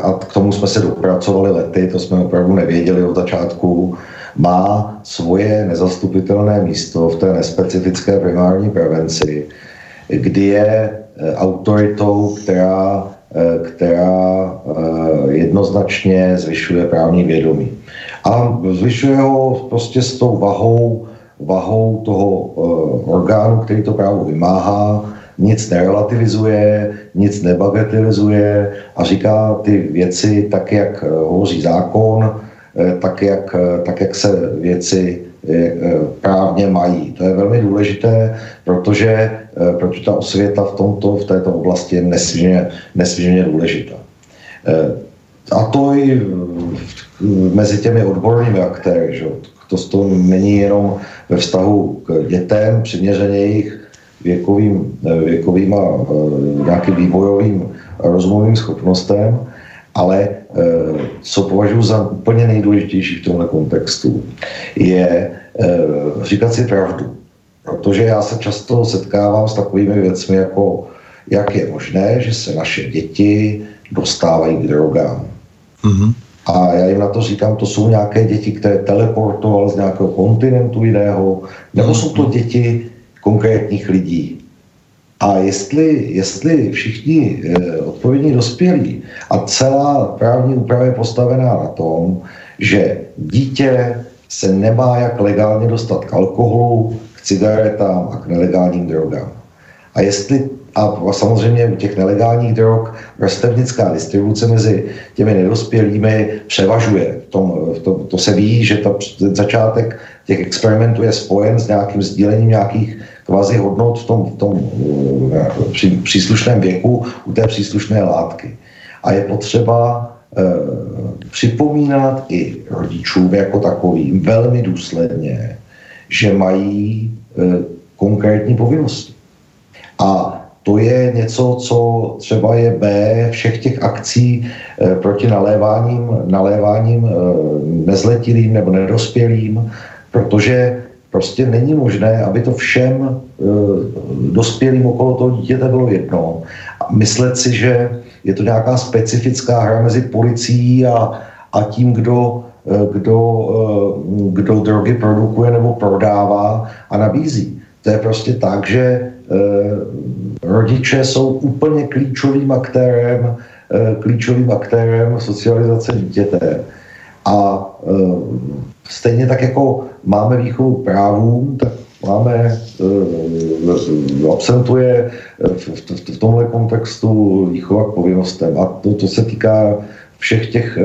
a k tomu jsme se dopracovali lety, to jsme opravdu nevěděli od začátku, má svoje nezastupitelné místo v té nespecifické primární prevenci, kdy je eh, autoritou, která, eh, která eh, jednoznačně zvyšuje právní vědomí. A zvyšuje ho prostě s tou vahou, vahou toho orgánu, který to právo vymáhá, nic nerelativizuje, nic nebagatelizuje a říká ty věci tak, jak hovoří zákon, tak jak, tak, jak se věci právně mají. To je velmi důležité, protože Eh, protože ta osvěta v, tomto, v této oblasti je nesmírně, nesmírně důležitá. A to i mezi těmi odbornými aktéry. Že? To, to není jenom ve vztahu k dětem, přiměřeně jejich věkovým, věkovým a nějakým vývojovým rozumovým schopnostem, ale co považuji za úplně nejdůležitější v tomhle kontextu, je říkat si pravdu. Protože já se často setkávám s takovými věcmi, jako jak je možné, že se naše děti dostávají k drogám. Mm-hmm. A já jim na to říkám, to jsou nějaké děti, které teleportoval z nějakého kontinentu jiného, nebo jsou to děti konkrétních lidí. A jestli, jestli všichni eh, odpovědní dospělí a celá právní úprava je postavená na tom, že dítě se nemá jak legálně dostat k alkoholu, cigaretám a k nelegálním drogám. A jestli a samozřejmě u těch nelegálních drog vrstevnická distribuce mezi těmi nedospělými převažuje. V tom, v tom, to se ví, že ta, ten začátek těch experimentů je spojen s nějakým sdílením nějakých kvazi hodnot v tom, v tom v při, příslušném věku u té příslušné látky. A je potřeba e, připomínat i rodičům jako takovým velmi důsledně, že mají e, konkrétní povinnosti. A to je něco, co třeba je B všech těch akcí e, proti naléváním, naléváním e, nezletilým nebo nedospělým, protože prostě není možné, aby to všem e, dospělým okolo toho dítěte bylo jedno. A myslet si, že je to nějaká specifická hra mezi policií a, a tím, kdo Eh, kdo, eh, kdo drogy produkuje nebo prodává a nabízí. To je prostě tak, že eh, rodiče jsou úplně klíčovým aktérem, klíčovým aktérem socializace dítěte. A stejně tak jako máme výchovu právům, tak máme, absentuje v, v, v tomhle kontextu výchova k povinnostem. A to, to se týká všech těch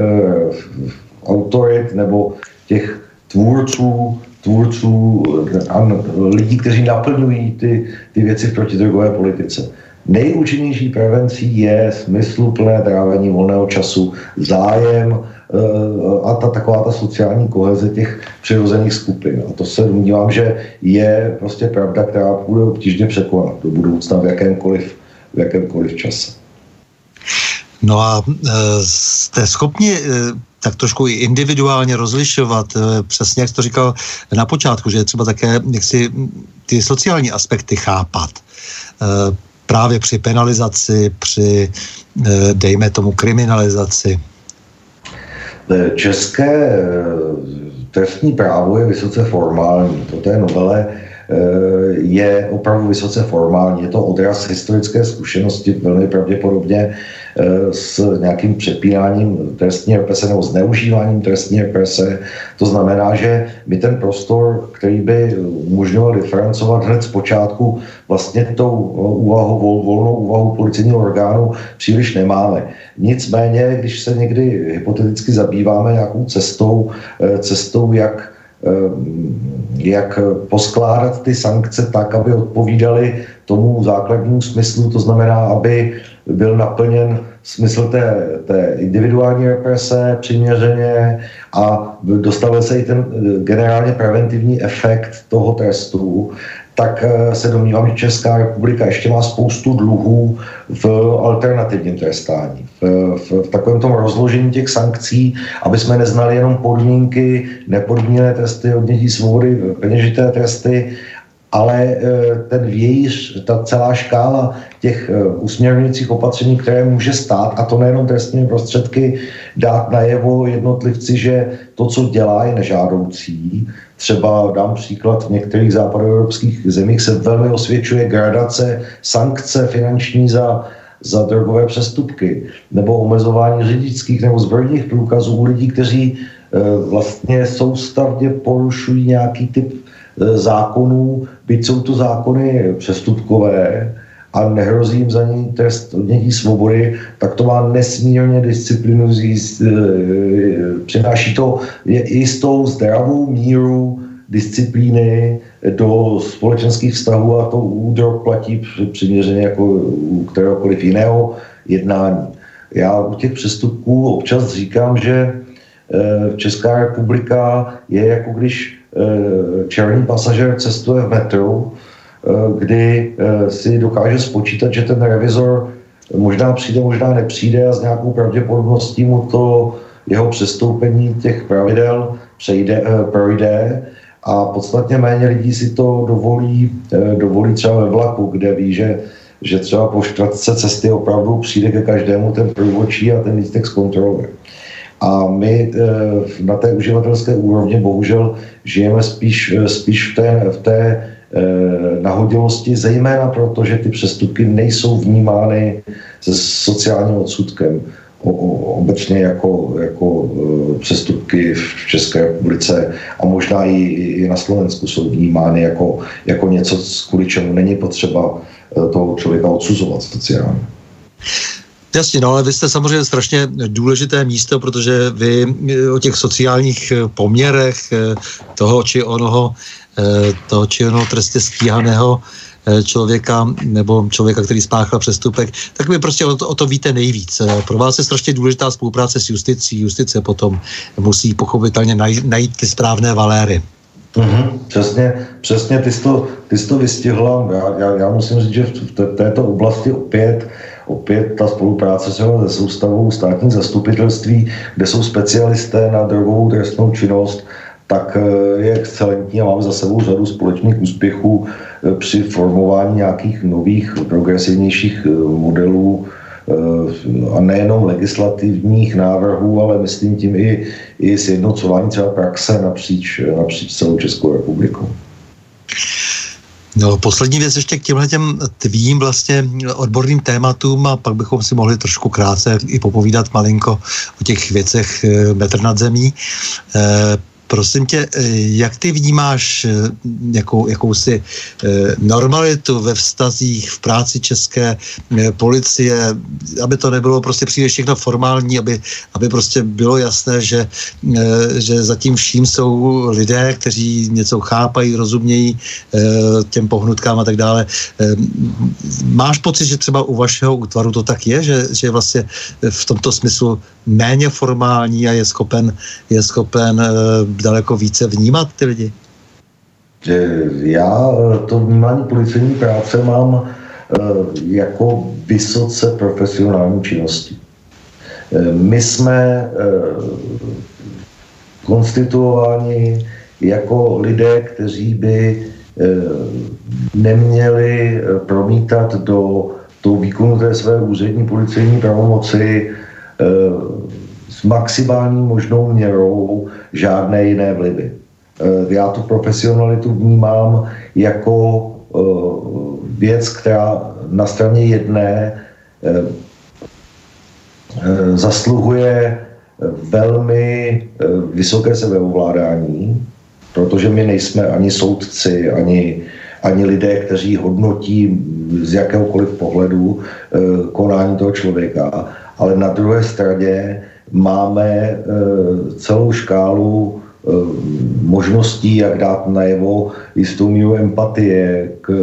autorit nebo těch tvůrců, tvůrců a lidí, kteří naplňují ty, ty věci v protidrogové politice. Nejúčinnější prevencí je smysluplné trávení volného času, zájem a ta taková ta sociální koheze těch přirozených skupin. A to se domnívám, že je prostě pravda, která bude obtížně překonat do budoucna v jakémkoliv, v jakémkoliv čase. No a e, jste schopni e, tak trošku i individuálně rozlišovat, přesně jak jsi to říkal na počátku, že je třeba také jak si ty sociální aspekty chápat. Právě při penalizaci, při, dejme tomu, kriminalizaci. České trestní právo je vysoce formální. To té novele je opravdu vysoce formální. Je to odraz historické zkušenosti velmi pravděpodobně Eh, s nějakým přepínáním trestní represe nebo zneužíváním trestní represe. To znamená, že my ten prostor, který by umožňoval diferencovat hned z počátku vlastně tou úvahu, vol, volnou úvahu policejního orgánu příliš nemáme. Nicméně, když se někdy hypoteticky zabýváme nějakou cestou, eh, cestou jak eh, jak poskládat ty sankce tak, aby odpovídaly tomu základnímu smyslu, to znamená, aby byl naplněn smysl té, té individuální represe přiměřeně a dostavil se i ten eh, generálně preventivní efekt toho trestu, tak eh, se domnívám, že Česká republika ještě má spoustu dluhů v alternativním trestání, v, v, v takovém tom rozložení těch sankcí, aby jsme neznali jenom podmínky, nepodmíněné tresty, odnětí svobody, peněžité tresty, ale eh, ten vějíř, ta celá škála těch eh, usměrňujících opatření, které může stát, a to nejenom trestními prostředky, dát najevo jednotlivci, že to, co dělá, je nežádoucí. Třeba dám příklad, v některých západoevropských zemích se velmi osvědčuje gradace sankce finanční za, za drogové přestupky nebo omezování řidičských nebo zbrojních průkazů u lidí, kteří eh, vlastně soustavně porušují nějaký typ zákonů, byť jsou to zákony přestupkové a nehrozí jim za ní trest odnětí svobody, tak to má nesmírně disciplinu, e, přináší to jistou zdravou míru disciplíny do společenských vztahů a to u drog platí přiměřeně jako u kteréhokoliv jiného jednání. Já u těch přestupků občas říkám, že e, Česká republika je jako když černý pasažer cestuje v metru, eh, kdy eh, si dokáže spočítat, že ten revizor možná přijde, možná nepřijde a s nějakou pravděpodobností mu to jeho přestoupení těch pravidel přejde, projde a podstatně méně lidí si to dovolí, dovolí třeba ve vlaku, kde ví, že, že třeba po čtvrtce cesty opravdu přijde ke každému ten průvočí a ten lístek zkontroluje. A my eh, na té uživatelské úrovni bohužel žijeme spíš, eh, spíš v té, v té eh, nahodilosti, zejména proto, že ty přestupky nejsou vnímány se sociálním odsudkem obecně jako, jako přestupky v České republice a možná i, i na Slovensku jsou vnímány jako, jako něco, kvůli čemu není potřeba toho člověka odsuzovat sociálně. Jasně, no ale vy jste samozřejmě strašně důležité místo, protože vy eh, o těch sociálních eh, poměrech eh, toho či onoho, toho či onoho trestně stíhaného člověka nebo člověka, který spáchal přestupek, tak vy prostě o to, o to víte nejvíc. Pro vás je strašně důležitá spolupráce s justicí. Justice potom musí pochopitelně najít, najít ty správné valéry. Mm-hmm, přesně, přesně ty jsi to, ty jsi to vystihla. Já, já, já musím říct, že v této oblasti opět opět ta spolupráce se se soustavou státní zastupitelství, kde jsou specialisté na drogovou trestnou činnost, tak eh, je excelentní a máme za sebou řadu společných úspěchů eh, při formování nějakých nových, progresivnějších eh, modelů a nejenom legislativních návrhů, ale myslím tím i, i sjednocování třeba praxe napříč, napříč celou Českou republikou. No, poslední věc ještě k těmhle těm tvým vlastně odborným tématům a pak bychom si mohli trošku krátce i popovídat malinko o těch věcech eh, metr nad zemí. E, prosím tě, eh, jak ty vnímáš eh, jakou, jakousi normalitu ve vztazích v práci české policie, aby to nebylo prostě příliš všechno formální, aby, aby prostě bylo jasné, že, že zatím vším jsou lidé, kteří něco chápají, rozumějí těm pohnutkám a tak dále. Máš pocit, že třeba u vašeho útvaru to tak je, že, že vlastně v tomto smyslu méně formální a je schopen, je schopen uh, daleko více vnímat ty lidi? Já eh, to vnímání policejní práce mám uh, jako vysoce profesionální činnosti. My jsme konstituováni jako lidé, kteří by neměli promítat do tou výkonu té své úřední policejní pravomoci s maximální možnou měrou žádné jiné vlivy. Eh, já tu profesionalitu vnímám jako eh, věc, která na straně jedné eh, zasluhuje velmi vysoké sebeovládání, protože my nejsme ani soudci, ani, ani lidé, kteří hodnotí z jakéhokoliv pohledu konání toho člověka, ale na druhé straně máme eh, celou škálu eh, možností, jak dát najevo jistou míru empatie k,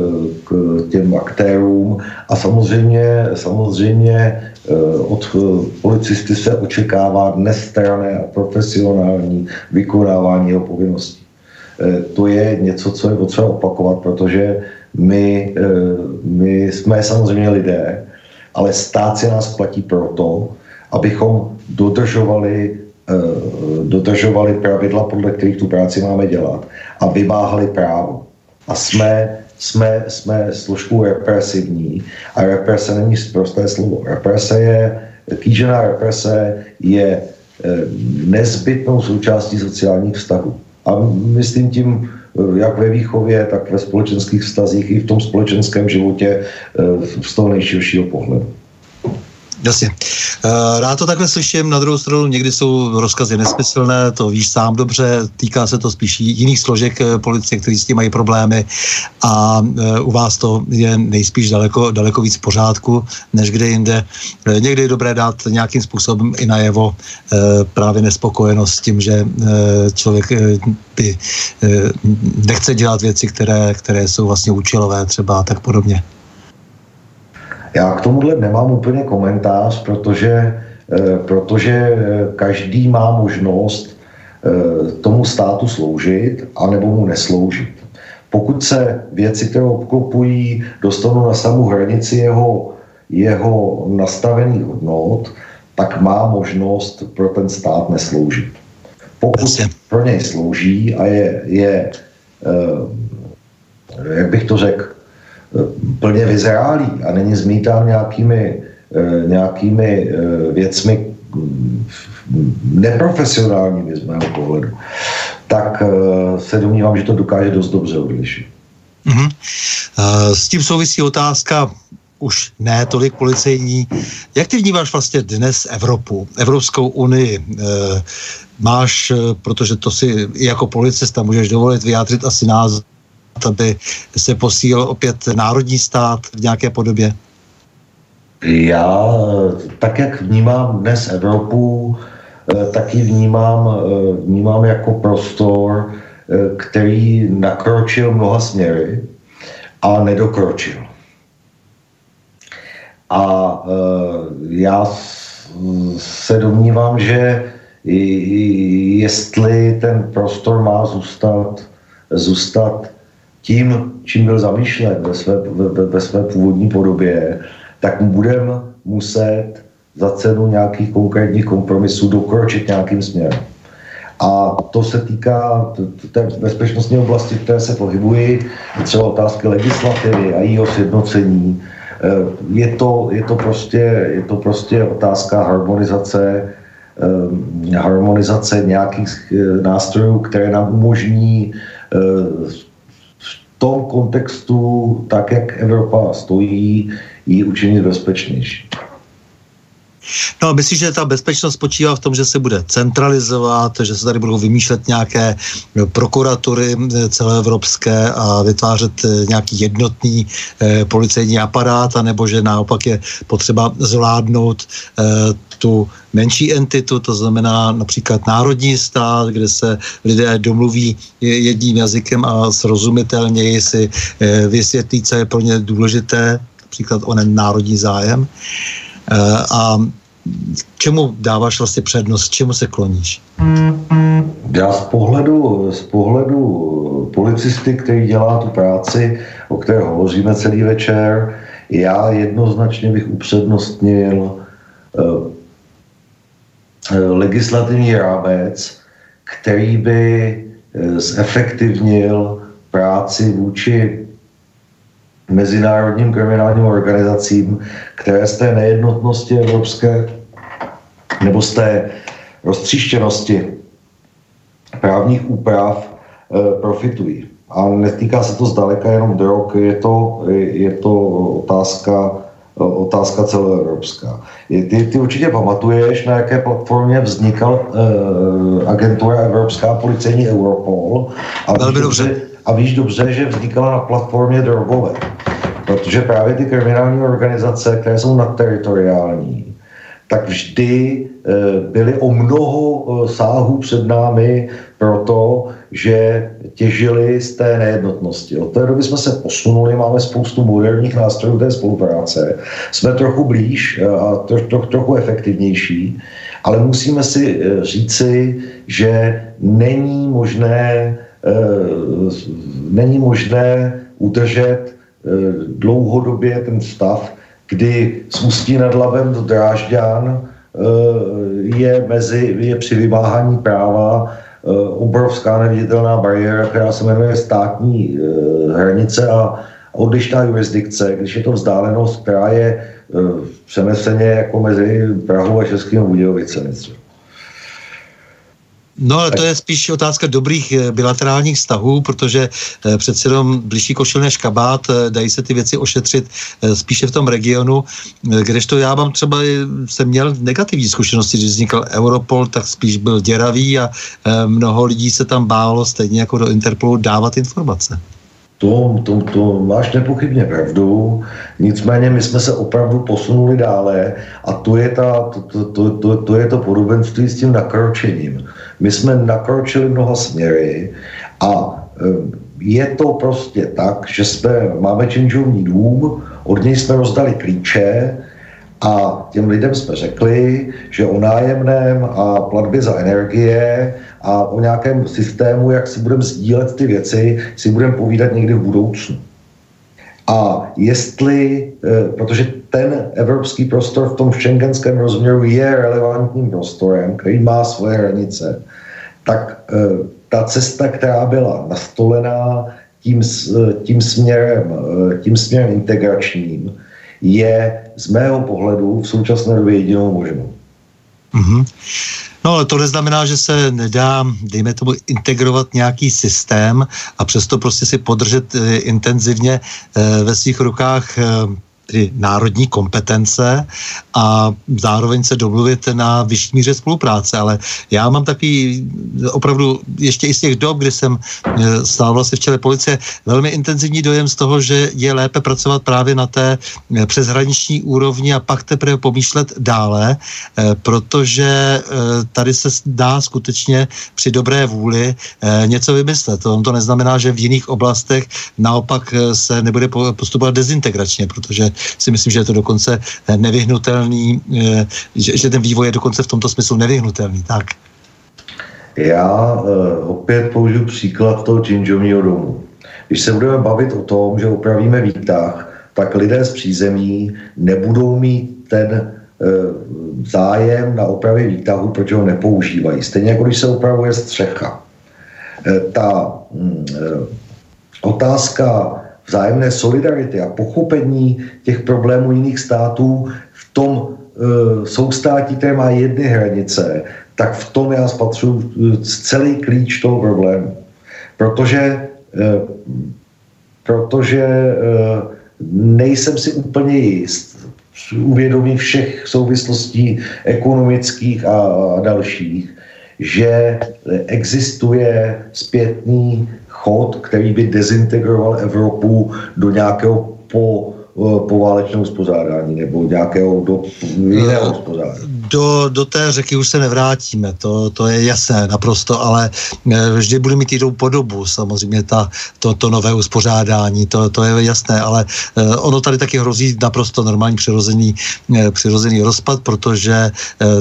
k těm aktérům a samozřejmě, samozřejmě eh, od policisty se očekává nestrané a profesionální vykonávání jeho povinností. To je něco, co je potřeba opakovat, protože my, my jsme samozřejmě lidé, ale stát si nás platí proto, abychom dodržovali, eh, dodržovali pravidla, podle kterých tu práci máme dělat a vymáhali právo. A jsme, jsme, jsme složkou represivní a represe není prosté slovo. Represe je, kýžená represe je eh, nezbytnou součástí sociálních vztahů. A myslím tím, eh, jak ve výchově, tak ve společenských vztazích i v tom společenském životě z toho nejširšího pohledu. Jasně. Eh, rád to takhle slyším, na druhou stranu někdy jsou rozkazy nesmyslné, to víš sám dobře, týká se to spíš jiných složek eh, policie, kteří s tím mají problémy a eh, u vás to je nejspíš daleko, daleko víc v pořádku, než kde jinde. Někdy je dobré dát nějakým způsobem i najevo právě nespokojenost s tím, že člověk by nechce dělat věci, které, které jsou vlastně účelové třeba a tak podobně. Já k tomuhle nemám úplně komentář, protože, eh, protože eh, každý má možnost eh, tomu státu sloužit, anebo mu nesloužit. Pokud se věci, které obklopují, dostanou na samou hranici jeho, jeho nastavených hodnot, tak má možnost pro ten stát nesloužit. Pokud pro něj slouží a je, je jak bych to řekl, plně vyzrálý a není zmítán nějakými, eh, nějakými eh, věcmi mm, neprofesionálními z mého pohledu, tak eh, se domnívám, že to dokáže dost dobře odlišit. Mm-hmm. S tím souvisí otázka už ne tolik policejní. Jak ty vnímáš vlastně dnes Evropu, Evropskou unii? Máš, protože to si jako policista můžeš dovolit vyjádřit asi názor aby se posílil opět národní stát v nějaké podobě? Já, tak jak vnímám dnes Evropu, eh, taky vnímám, eh, vnímám jako prostor, eh, který nakročil mnoha směry a nedokročil. A já se domnívám, že jestli ten prostor má zůstat, zůstat tím, čím byl zamýšlen ve své, ve, ve své původní podobě, tak budeme muset za cenu nějakých konkrétních kompromisů dokročit nějakým směrem. A to se týká té bezpečnostní oblasti, které se pohybují, třeba otázky legislativy a jejího sjednocení. Eh, je to, je to, prostě, je to prostě otázka harmonizace, eh, harmonizace nějakých eh, nástrojů, které nám umožní tom kontextu, tak jak Evropa stojí, ji učinit bezpečnější. No myslím, že ta bezpečnost spočívá v tom, že se bude centralizovat, že se tady budou vymýšlet nějaké prokuratury eh, celoevropské a vytvářet eh, nějaký jednotný eh, policejní aparát, anebo že naopak je potřeba zvládnout eh, tu menší entitu, to znamená například národní stát, kde se lidé domluví jedním jazykem a srozumitelněji si eh, vysvětlí, co je pro ně důležité, například onen národní zájem. Eh, a čemu dáváš vlastně přednost, čemu se kloníš? Já z pohledu, z pohledu policisty, který dělá tu práci, o které hovoříme celý večer, já jednoznačně bych upřednostnil eh, legislativní rámec, který by eh, zefektivnil práci vůči mezinárodním kriminálním organizacím, které z té nejednotnosti evropské nebo z té roztříštěnosti právních úprav e, profitují. A netýká se to zdaleka jenom drog, je to, je to otázka, otázka celoevropská. Ty, ty určitě pamatuješ, na jaké platformě vznikal e, agentura Evropská policejní Europol. A Velmi dobře a víš dobře, že vznikala na platformě drogové. Protože právě ty kriminální organizace, které jsou nadteritoriální, tak vždy e, byly o mnoho e, sáhů před námi proto, že těžili z té nejednotnosti. Od té doby jsme se posunuli, máme spoustu moderních nástrojů té spolupráce, jsme trochu blíž e, a tro, tro, trochu efektivnější, ale musíme si říci, že není možné Eh, není možné udržet eh, dlouhodobě ten stav, kdy z Ústí nad Labem do Drážďan eh, je, mezi, je při vymáhání práva obrovská neviditelná bariéra, která se jmenuje státní hranice a odlišná jurisdikce, když je to vzdálenost, která je přeneseně jako mezi Prahou a Českým Budějovicemi. No ale to je spíš otázka dobrých eh, bilaterálních vztahů, protože eh, přece jenom blížší košil než kabát, eh, dají se ty věci ošetřit spíše v tom regionu, kdežto já mám třeba, jsem měl negativní zkušenosti, když vznikl Europol, tak spíš byl děravý a mnoho lidí se tam bálo, stejně jako do Interpolu, dávat informace. To, to, to máš nepochybně pravdu, nicméně my jsme se opravdu posunuli dále a to je, ta, to, to, to, to, to, je to podobenství s tím nakročením. My jsme nakročili mnoha směry a eh, je to prostě tak, že jsme, máme činžovní dům, od něj jsme rozdali klíče, a těm lidem jsme řekli, že o nájemném a platbě za energie a o nějakém systému, jak si budeme sdílet ty věci, si budeme povídat někdy v budoucnu. A jestli, eh, protože ten evropský prostor v tom šengenském rozměru je relevantním prostorem, který má svoje hranice, tak eh, ta cesta, která byla nastolená tím, tím, směrem, eh, tím směrem integračním, je z mého pohledu v současné době jedinou možnou. Mm-hmm. No ale to neznamená, že se nedá, dejme tomu, integrovat nějaký systém a přesto prostě si podržet e, intenzivně e, ve svých rukách e, tedy národní kompetence a zároveň se domluvit na vyšší míře spolupráce. Ale já mám takový opravdu ještě i z těch dob, kdy jsem e, stál vlastně v čele policie, velmi intenzivní dojem z toho, že je lépe pracovat právě na té e, přeshraniční úrovni a pak teprve pomýšlet dále, e, protože tady se dá skutečně při dobré vůli něco vymyslet. To, to neznamená, že v jiných oblastech naopak se nebude postupovat dezintegračně, protože si myslím, že je to dokonce nevyhnutelný, eh, že, ten vývoj je dokonce v tomto smyslu nevyhnutelný. Tak. Já uh, opět použiju příklad toho činžovního domu. Když se budeme bavit o tom, že upravíme výtah, tak lidé z přízemí nebudou mít ten zájem na opravě výtahu, protože ho nepoužívají. Stejně jako když se upravuje střecha. Ta uh, otázka vzájemné solidarity a pochopení těch problémů jiných států v tom e, soustátí, které má jedny hranice, tak v tom já spatřuji e, celý klíč toho problému. Protože, e, protože e, nejsem si úplně jist, uvědomí všech souvislostí ekonomických a, a dalších, že existuje zpětný chod, který by dezintegroval Evropu do nějakého po poválečného uspořádání nebo nějakého do jiného no, uspořádání. Do, do té řeky už se nevrátíme, to, to je jasné naprosto, ale eh, vždy bude mít jinou podobu, samozřejmě ta, to, to nové uspořádání, to, to je jasné, ale uh, ono tady taky hrozí naprosto normální přirozený, uh, přirozený rozpad, protože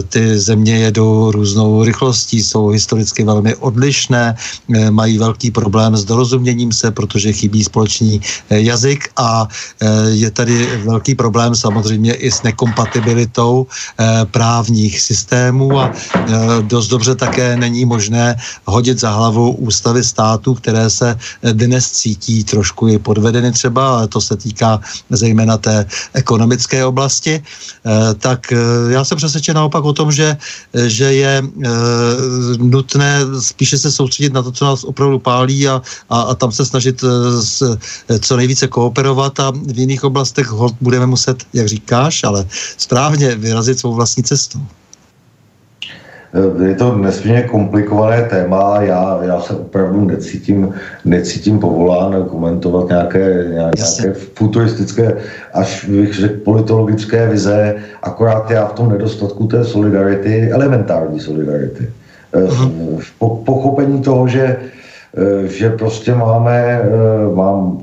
ty země jedou různou rychlostí, jsou historicky velmi odlišné, mají velký problém s dorozuměním se, protože chybí společný jazyk a je tady velký problém samozřejmě i s nekompatibilitou eh, právních systémů a eh, dost dobře také není možné hodit za hlavu ústavy států, které se dnes cítí trošku i podvedeny třeba, ale to se týká zejména té ekonomické oblasti, eh, tak já jsem přesvědčen naopak o tom, že, že je nutné spíše se soustředit na to, co nás opravdu pálí a, a, a tam se snažit s, co nejvíce kooperovat a v jiných oblastech budeme muset, jak říkáš, ale správně vyrazit svou vlastní cestou. Je to nesmírně komplikované téma, já, já se opravdu necítím, necítím povolán komentovat nějaké, nějaké futuristické, až bych řekl politologické vize, akorát já v tom nedostatku té solidarity, elementární solidarity. Uh-huh. V pochopení toho, že Eh, že prostě máme, eh, mám,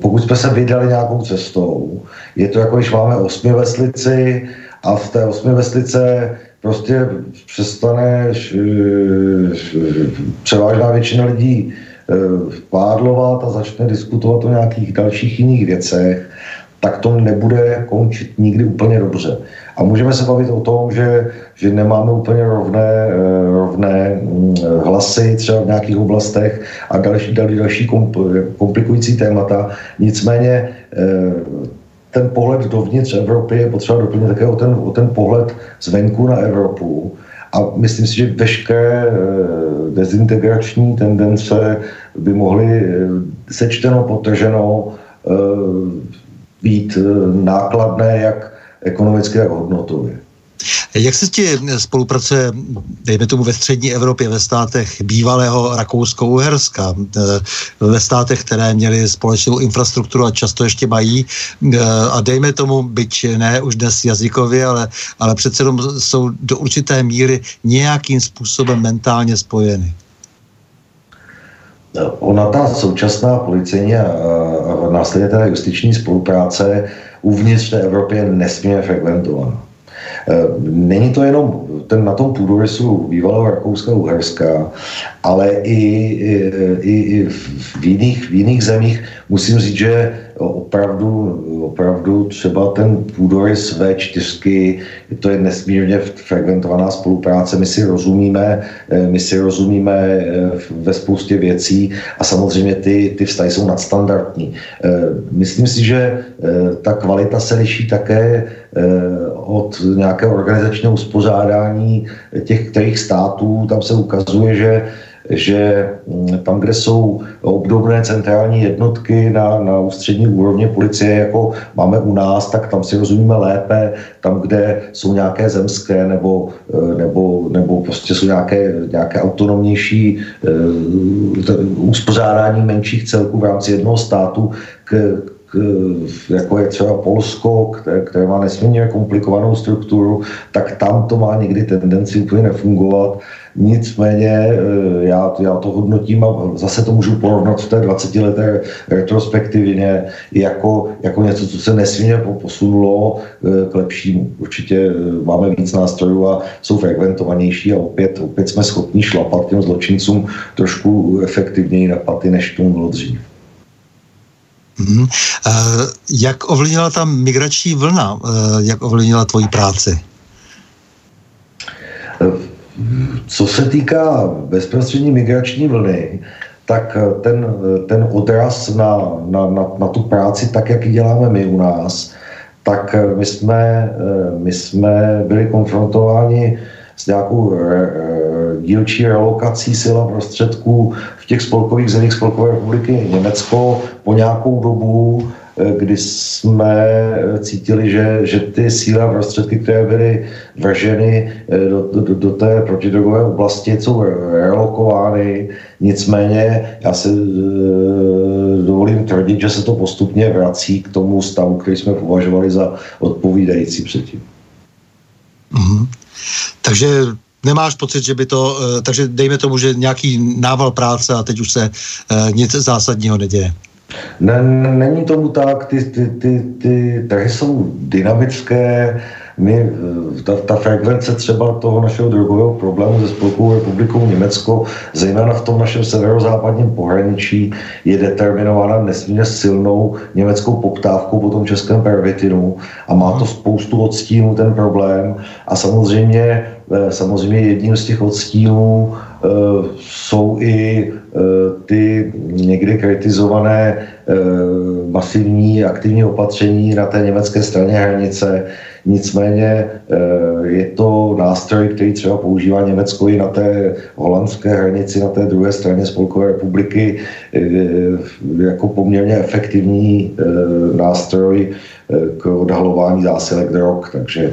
pokud jsme se vydali nějakou cestou, je to jako, když máme osmi veslici a v té osmi veslice prostě přestane převážná většina lidí eh, pádlovat a začne diskutovat o nějakých dalších jiných věcech, tak to nebude končit nikdy úplně dobře. A můžeme se bavit o tom, že, že nemáme úplně rovné, eh, rovné mm, hlasy třeba v nějakých oblastech a další, další, další komplikující témata. Nicméně eh, ten pohled dovnitř Evropy je potřeba doplnit také o ten, o ten pohled zvenku na Evropu. A myslím si, že veškeré eh, dezintegrační tendence by mohly sečteno, potrženo být nákladné jak ekonomicky, tak hodnotově. Jak se ti spolupracuje, dejme tomu ve střední Evropě, ve státech bývalého Rakousko-Uherska, eh, ve státech, které měly společnou infrastrukturu a často ještě mají, eh, a dejme tomu, byť ne už dnes jazykově, ale, ale přece jenom jsou do určité míry nějakým způsobem mentálně spojeny? Ona ta současná policejní a, a následně teda justiční spolupráce uvnitř té Evropy je nesmírně frekventovaná. E, není to jenom ten na tom půdorysu bývalého Rakouska Uherska, ale i, i, i v, jiných, v jiných zemích. Musím říct, že opravdu, opravdu třeba ten půdorys V4, to je nesmírně fragmentovaná spolupráce, my si rozumíme, eh, my si rozumíme eh, ve spoustě věcí a samozřejmě ty, ty vztahy jsou nadstandardní. Eh, myslím si, že ta kvalita se liší také od nějakého organizačního uspořádání těch kterých států. Tam se ukazuje, že že mm, tam, kde jsou obdobné centrální jednotky na, na ústřední úrovně policie, jako máme u nás, tak tam si rozumíme lépe. Tam, kde jsou nějaké zemské nebo, eh, nebo, nebo prostě jsou nějaké, nějaké autonomnější uh, uspořádání menších celků v rámci jednoho státu, k, k, jako je třeba Polsko, které, které má nesmírně komplikovanou strukturu, tak tam to má někdy tendenci úplně nefungovat. Nicméně eh, já, já to hodnotím a zase to můžu porovnat v té 20-leté retrospektivně jako, jako něco, co se nesmírně posunulo eh, k lepšímu. Určitě eh, máme víc nástrojů a jsou frekventovanější a opět, opět jsme schopni šlapat těm zločincům trošku efektivněji na paty, než tomu bylo dřív. Hmm. Jak ovlivnila ta migrační vlna, jak ovlivnila tvoji práci? Co se týká bezprostřední migrační vlny, tak ten, ten odraz na, na, na, na tu práci, tak jak ji děláme my u nás, tak my jsme, my jsme byli konfrontováni s nějakou dílčí relokací sil a prostředků v těch spolkových zemích Spolkové republiky Německo po nějakou dobu kdy jsme cítili, že, že ty síly a prostředky, které byly vrženy do, do, do té protidrogové oblasti, jsou relokovány. Nicméně já si dovolím tvrdit, že se to postupně vrací k tomu stavu, který jsme považovali za odpovídající předtím. Mm-hmm. Takže nemáš pocit, že by to, eh, takže dejme tomu, že nějaký nával práce a teď už se eh, nic zásadního neděje. Ne, není tomu tak, ty, ty, ty, ty trhy jsou dynamické, my, eh, ta, ta frekvence třeba toho našeho drogového problému se Spolkovou republikou Německo, zejména v tom našem severozápadním pohraničí, je determinována nesmírně silnou německou poptávkou po tom českém pervitinu a má to spoustu odstínů ten problém. A samozřejmě, eh, samozřejmě jedním z těch odstínů jsou i e, ty někdy kritizované e, masivní aktivní opatření na té německé straně hranice, Nicméně eh, je to nástroj, který třeba používá Německo i na té holandské hranici, na té druhé straně Spolkové republiky, eh, jako poměrně efektivní eh, nástroj k odhalování zásilek drog. Takže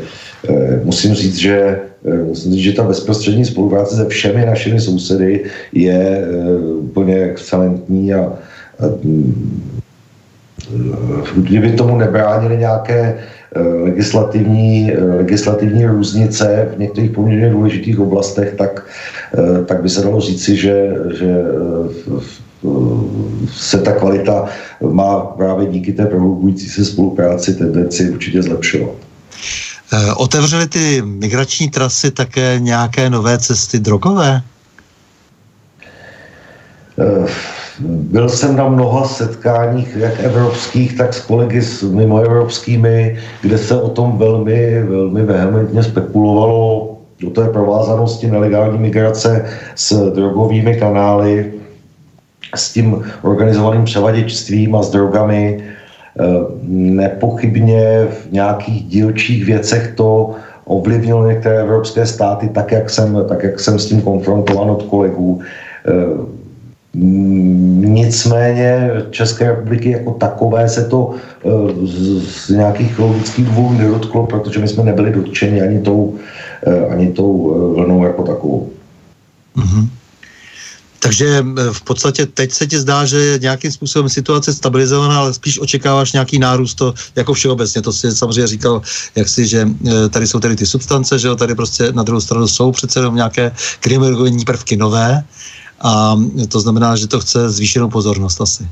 musím říct, že musím říct, že ta bezprostřední spolupráce se všemi našimi sousedy je úplně excelentní a, a kdyby tomu nebránili nějaké legislativní, eh, legislativní různice v některých poměrně důležitých oblastech, tak, eh, tak by se dalo říci, že, že se ta kvalita má právě díky té prohlubující se spolupráci tendenci určitě zlepšovat. Otevřely ty migrační trasy také nějaké nové cesty drogové? Byl jsem na mnoha setkáních, jak evropských, tak s kolegy s mimoevropskými, kde se o tom velmi, velmi vehementně spekulovalo do té provázanosti nelegální migrace s drogovými kanály, s tím organizovaným převaděčstvím a s drogami. Eh, nepochybně v nějakých dílčích věcech to ovlivnilo některé evropské státy, tak jak jsem, tak jak jsem s tím konfrontovan od kolegů. Nicméně České republiky jako takové se to eh, z, nějakých logických důvodů nedotklo, protože my jsme nebyli dotčeni ani tou, eh, ani tou eh, vlnou jako takovou. Mm-hmm. Takže v podstatě teď se ti zdá, že nějakým způsobem situace stabilizovaná, ale spíš očekáváš nějaký nárůst, to jako všeobecně. To si samozřejmě říkal, jak si, že tady jsou tady ty substance, že tady prostě na druhou stranu jsou přece jenom nějaké kriminologní prvky nové, a to znamená, že to chce zvýšenou pozornost asi.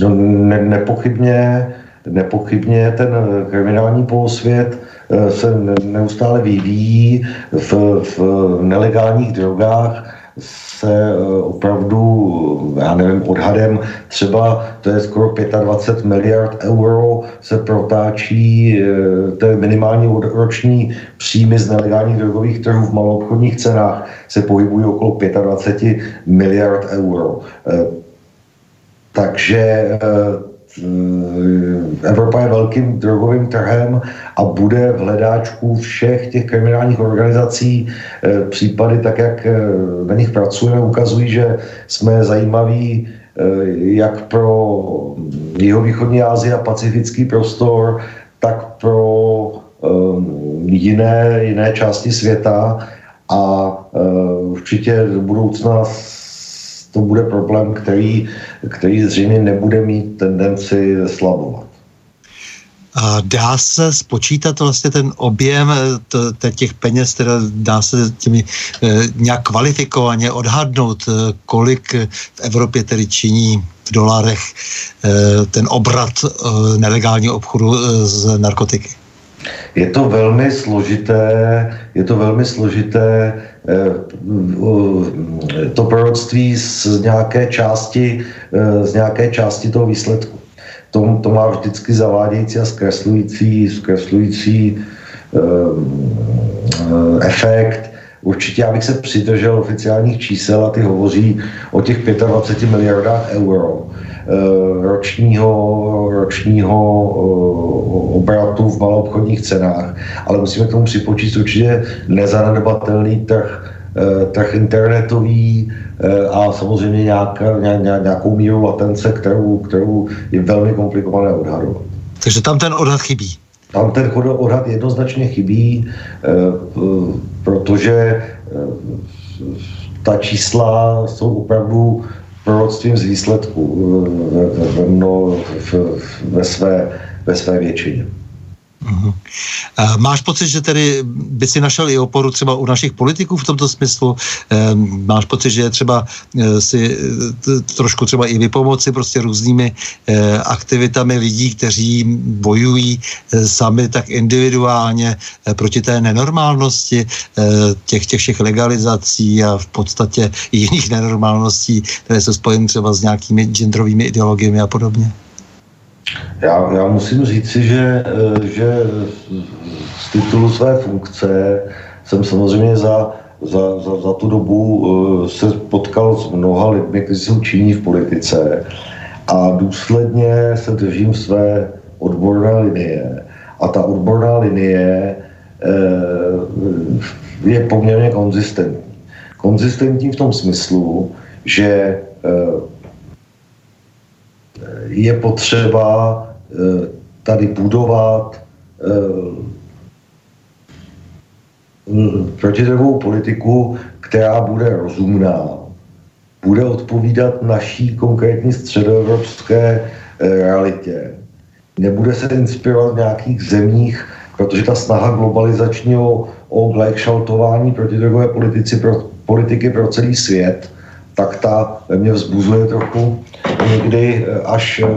No, ne, nepochybně, nepochybně ten kriminální polosvět eh, se neustále vyvíjí v, v nelegálních drogách se eh, opravdu, já nevím, odhadem třeba to je skoro 25 miliard euro se protáčí, eh, to je minimální roční příjmy z nelegálních drogových trhů v maloobchodních cenách se pohybují okolo 25 miliard euro. Eh, takže Evropa je velkým drogovým trhem a bude v hledáčku všech těch kriminálních organizací. Eh, případy, tak jak eh, na nich pracujeme, ukazují, že jsme zajímaví jak pro jihovýchodní Asii a pacifický prostor, tak pro jiné, jiné části světa. A určitě do budoucna to bude problém, který, který zřejmě nebude mít tendenci slabovat. Dá se spočítat vlastně ten objem eh, těch peněz, teda dá se těmi eh, nějak kvalifikovaně odhadnout, eh, kolik v Evropě tedy činí v dolarech ten obrat nelegálního obchodu z narkotiky? Je to velmi složité, je to velmi složité Eh, to proroctví z nějaké části, eh, z nějaké části toho výsledku. To, to má vždycky zavádějící a zkreslující, zkreslující eh, efekt. Určitě já bych se přidržel oficiálních čísel a ty hovoří o těch 25 miliardách euro ročního, ročního obratu v maloobchodních cenách, ale musíme k tomu připočíst určitě nezanedbatelný trh trh internetový a samozřejmě nějaká, nějakou míru latence, kterou, kterou je velmi komplikované odhadovat. Takže tam ten odhad chybí. Tam ten odhad jednoznačně chybí, protože ta čísla jsou opravdu proroctvím z výsledku no, ve, své, ve své většině. Uh-huh. Máš pocit, že tedy by si našel i oporu třeba u našich politiků v tomto smyslu? Ehm, máš pocit, že je třeba eh, si eh, trošku třeba i vypomoci prostě různými eh, aktivitami lidí, kteří bojují sami tak individuálně proti té nenormálnosti těch, těch všech legalizací a v podstatě jiných nenormálností, které se spojí třeba s nějakými genderovými ideologiemi a podobně? Já, já musím říci, že, eh, že z titulu své funkce jsem samozřejmě za, za, za, za tu dobu eh, se potkal s mnoha lidmi, kteří jsou činní v politice a důsledně se držím své odborné linie. A ta odborná linie eh, je poměrně konzistentní. Konzistentní v tom smyslu, že je potřeba eh, tady budovat eh, protidrogovou politiku, která bude rozumná, bude odpovídat naší konkrétní středoevropské eh, realitě. Nebude se inspirovat v nějakých zemích, protože ta snaha globalizačního o gleichschaltování protidrogové politici pro, politiky pro celý svět, tak ta mě vzbuzuje trochu někdy eh, až, eh,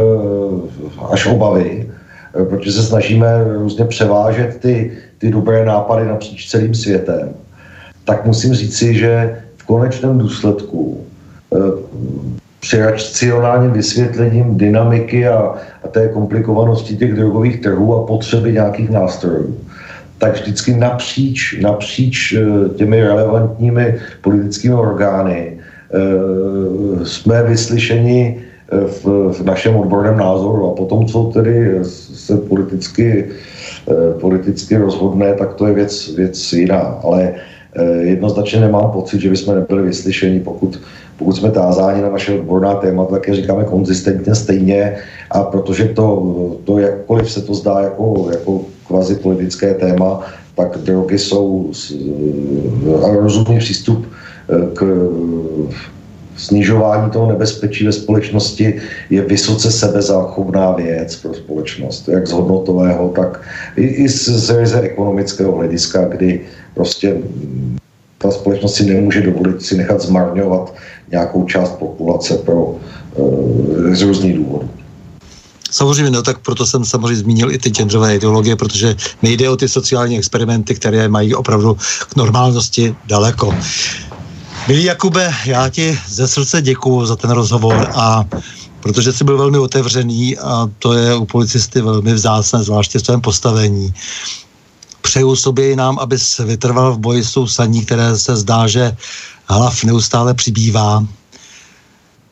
až obavy, eh, protože se snažíme různě převážet ty, ty dobré nápady napříč celým světem, tak musím říci, že v konečném důsledku při racionálním vysvětlením dynamiky a, a té komplikovanosti těch drogových trhů a potřeby nějakých nástrojů, tak vždycky napříč, napříč těmi relevantními politickými orgány jsme vyslyšeni v, v našem odborném názoru. A potom, co tedy se politicky, eh, politicky rozhodne, tak to je věc, věc jiná. Ale eh, jednoznačně nemám pocit, že bychom nebyli vyslyšeni, pokud, pokud jsme tázáni na naše odborná témata, tak je říkáme konzistentně stejně. A protože to, to jakkoliv se to zdá jako, jako kvazi politické téma, tak drogy jsou rozumný přístup eh, k snižování toho nebezpečí ve společnosti je vysoce sebezáchovná věc pro společnost, jak z hodnotového, tak i, i z, z ekonomického hlediska, kdy prostě ta společnost si nemůže dovolit si nechat zmarňovat nějakou část populace pro, e, z různých důvodů. Samozřejmě, no tak proto jsem samozřejmě zmínil i ty genderové ideologie, protože nejde o ty sociální experimenty, které mají opravdu k normálnosti daleko. Milý Jakube, já ti ze srdce děkuju za ten rozhovor a protože jsi byl velmi otevřený a to je u policisty velmi vzácné, zvláště v tvém postavení. Přeju sobě i nám, aby se vytrval v boji s tou saní, které se zdá, že hlav neustále přibývá.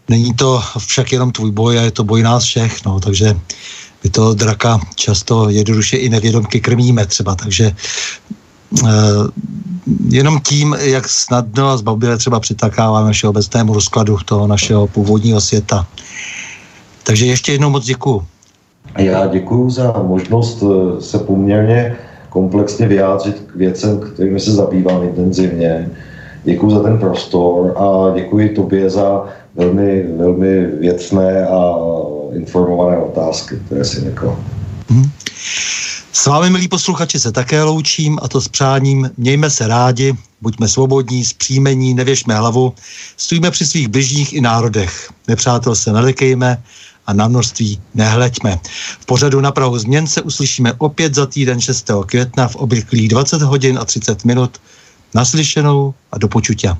Není to však jenom tvůj boj, a je to boj nás všech, no, takže my to draka často jednoduše i nevědomky krmíme třeba, takže jenom tím, jak snadno a zbavbile třeba přitakáváme všeobecnému rozkladu toho našeho původního světa. Takže ještě jednou moc děkuju. Já děkuji za možnost eh, se poměrně komplexně vyjádřit k věcem, kterými se zabývám intenzivně. Děkuji za ten prostor a děkuji tobě za velmi, velmi věcné a informované otázky, které si nekl. Hmm. S vámi, milí posluchači, se také loučím a to s přáním. Mějme se rádi, buďme svobodní, zpříjmení, nevěšme hlavu, stojíme při svých bližních i národech. Nepřátel se nelekejme a na množství nehleďme. V pořadu na Prahu změn se uslyšíme opět za týden 6. května v obvyklých 20 hodin a 30 minut. Naslyšenou a do počutia.